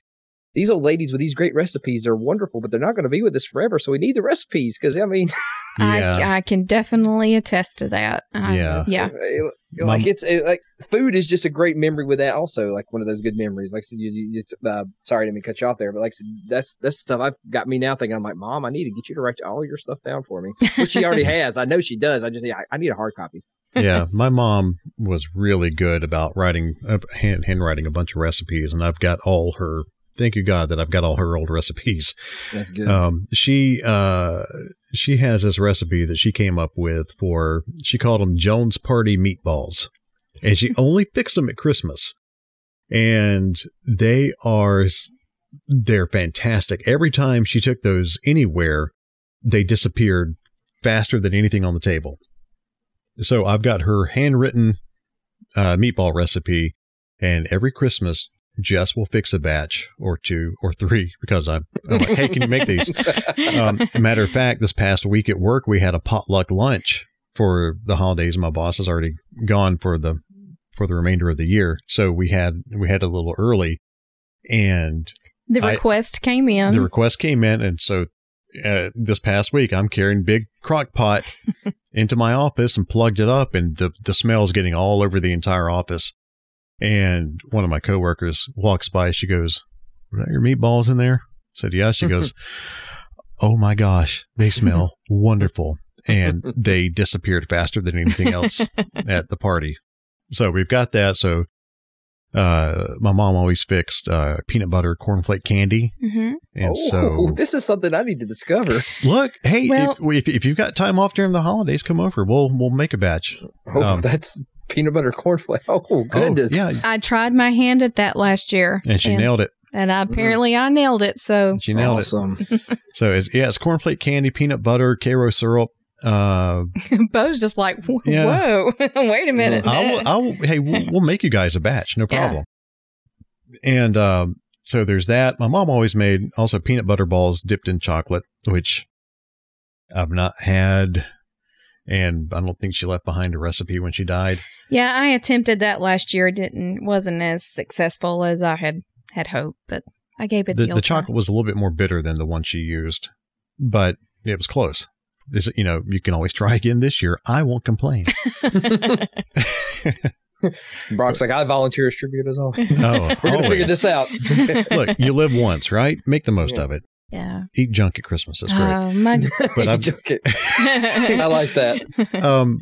these old ladies with these great recipes are wonderful, but they're not going to be with us forever. So we need the recipes because I mean, Yeah. I, I can definitely attest to that. I- Yeah. Yeah. it- My- like it's it, like food is just a great memory with that. Also, like one of those good memories. Like I said, you, you, it's, uh, sorry, I didn't mean to cut you off there, but like I said, that's that's stuff I've got me now thinking. I'm like, Mom, I need to get you to write all your stuff down for me, which she already has. I know she does. I just yeah, I, I need a hard copy. yeah, my mom was really good about writing, uh, hand handwriting a bunch of recipes, and I've got all her. Thank you God that I've got all her old recipes. That's good. Um, she uh, she has this recipe that she came up with for. She called them Jones Party meatballs, and she only fixed them at Christmas, and they are they're fantastic. Every time she took those anywhere, they disappeared faster than anything on the table. So I've got her handwritten uh, meatball recipe, and every Christmas Jess will fix a batch or two or three because I'm, I'm like, hey, can you make these? Um, matter of fact, this past week at work, we had a potluck lunch for the holidays. My boss is already gone for the for the remainder of the year, so we had we had a little early, and The I- request came in. the request came in, and so uh, this past week I'm carrying big crock pot into my office and plugged it up, and the the smell is getting all over the entire office. And one of my coworkers walks by. She goes, "Were that your meatballs in there?" I said, "Yeah." She goes, "Oh my gosh, they smell wonderful." And they disappeared faster than anything else at the party. So we've got that. So uh, my mom always fixed uh, peanut butter cornflake candy. hmm And oh, so this is something I need to discover. Look, hey, Well- if, if, if you've got time off during the holidays, come over. We'll we'll make a batch. Oh, Um, that's peanut butter cornflake. Oh goodness. yeah, I tried my hand at that last year, and she nailed it. And I, apparently, I nailed it. So She nailed awesome. it. So it's yeah, it's cornflake candy, peanut butter, Karo syrup. Uh, Bo's just like, whoa, Yeah. wait a minute. I will, I will, hey, we'll, we'll make you guys a batch, no Yeah. problem. And um, so there's that. My mom always made also peanut butter balls dipped in chocolate, which I've not had, and I don't think she left behind a recipe when she died. Yeah, I attempted that last year. It didn't wasn't as successful as I had had hoped, but I gave it the, the, the chocolate was a little bit more bitter than the one she used, but it was close. This, you know, you can always try again this year. I won't complain. Brock's like, I volunteer as tribute as oh, always. Oh, We're gonna figure this out. Look, you live once, right? Make the most of it. Yeah. Eat junk at Christmas. That's great. Oh, my. But I've- Joke it. I like that. um,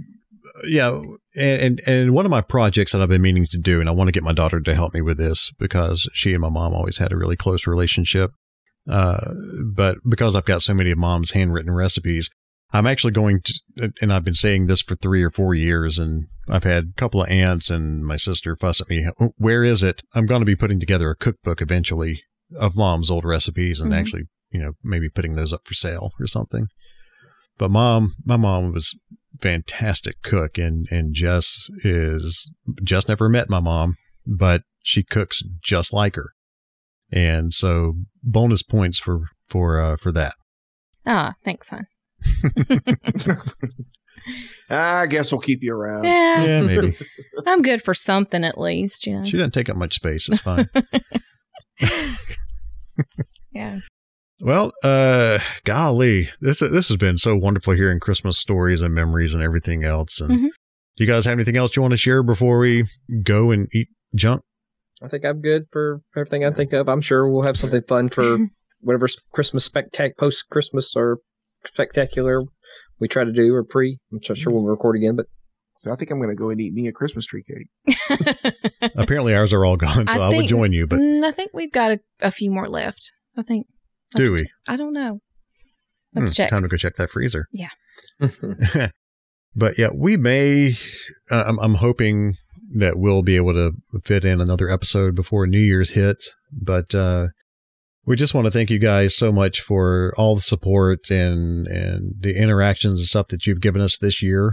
yeah, and, and and one of my projects that I've been meaning to do, and I want to get my daughter to help me with this because she and my mom always had a really close relationship. Uh, but because I've got so many of mom's handwritten recipes, I'm actually going to, and I've been saying this for three or four years, and I've had a couple of aunts and my sister fuss at me. Where is it? I'm going to be putting together a cookbook eventually of mom's old recipes and Mhm. actually, you know, maybe putting those up for sale or something. But mom, my mom was fantastic cook and and Jess is just never met my mom, but she cooks just like her. And so bonus points for for uh for that. Ah, thanks, hon. I guess we'll keep you around. Yeah, Yeah, maybe. I'm good for something at least, you know. She doesn't take up much space. It's fine. Yeah. Well, uh, golly, this this has been so wonderful hearing Christmas stories and memories and everything else. And Mhm. do you guys have anything else you want to share before we go and eat junk? I think I'm good for everything I think of. I'm sure we'll have something fun for whatever Christmas spectac post Christmas or spectacular we try to do or pre. I'm not sure we'll record again, but So I think I'm going to go and eat me a Christmas tree cake. Apparently, ours are all gone, so I, would think- join you. But I think we've got a, a few more left. I think. Do we? check. I don't know. Hmm, check. Time to go check that freezer. Yeah. but yeah, we may. Uh, I'm, I'm hoping that we'll be able to fit in another episode before New Year's hits. But uh, we just want to thank you guys so much for all the support and and the interactions and stuff that you've given us this year.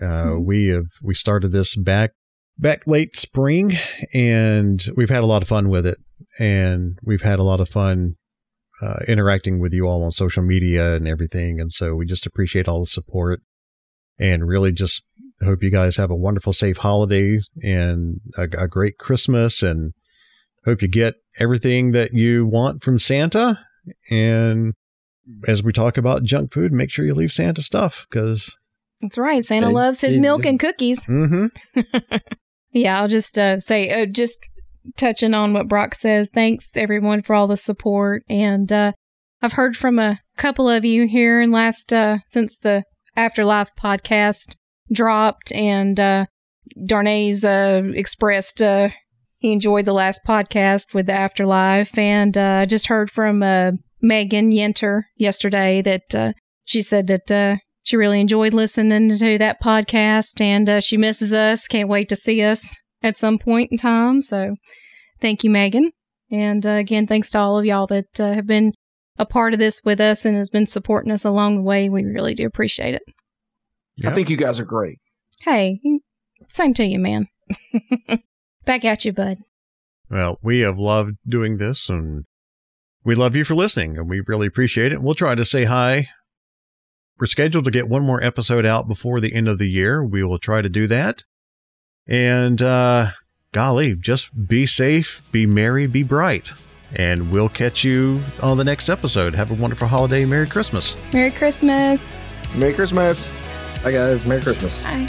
Uh, mm-hmm. We have we started this back back late spring, and we've had a lot of fun with it, and we've had a lot of fun uh, interacting with you all on social media and everything. And so we just appreciate all the support, and really just hope you guys have a wonderful, safe holiday and a, a great Christmas, and hope you get everything that you want from Santa. And as we talk about junk food, make sure you leave Santa stuff because that's right. Santa loves his milk and cookies. Mm-hmm. yeah, I'll just uh, say, uh, just touching on what Brock says. Thanks everyone for all the support, and uh, I've heard from a couple of you here in last uh, since the Afterlife podcast dropped, and uh, Darnay's uh, expressed uh, he enjoyed the last podcast with the Afterlife, and uh, I just heard from uh, Megan Yenter yesterday that uh, she said that uh, she really enjoyed listening to that podcast, and uh, she misses us. Can't wait to see us at some point in time. So, thank you, Megan, and uh, again, thanks to all of y'all that have been a part of this with us and has been supporting us along the way. We really do appreciate it. Yep. I think you guys are great. Hey, same to you, man. Back at you, bud. Well, we have loved doing this and we love you for listening and we really appreciate it. We'll try to say hi. We're scheduled to get one more episode out before the end of the year. We will try to do that. And uh golly, just be safe, be merry, be bright. And we'll catch you on the next episode. Have a wonderful holiday. Merry Christmas. Merry Christmas. Merry Christmas. Hi, guys. Merry Christmas. Bye.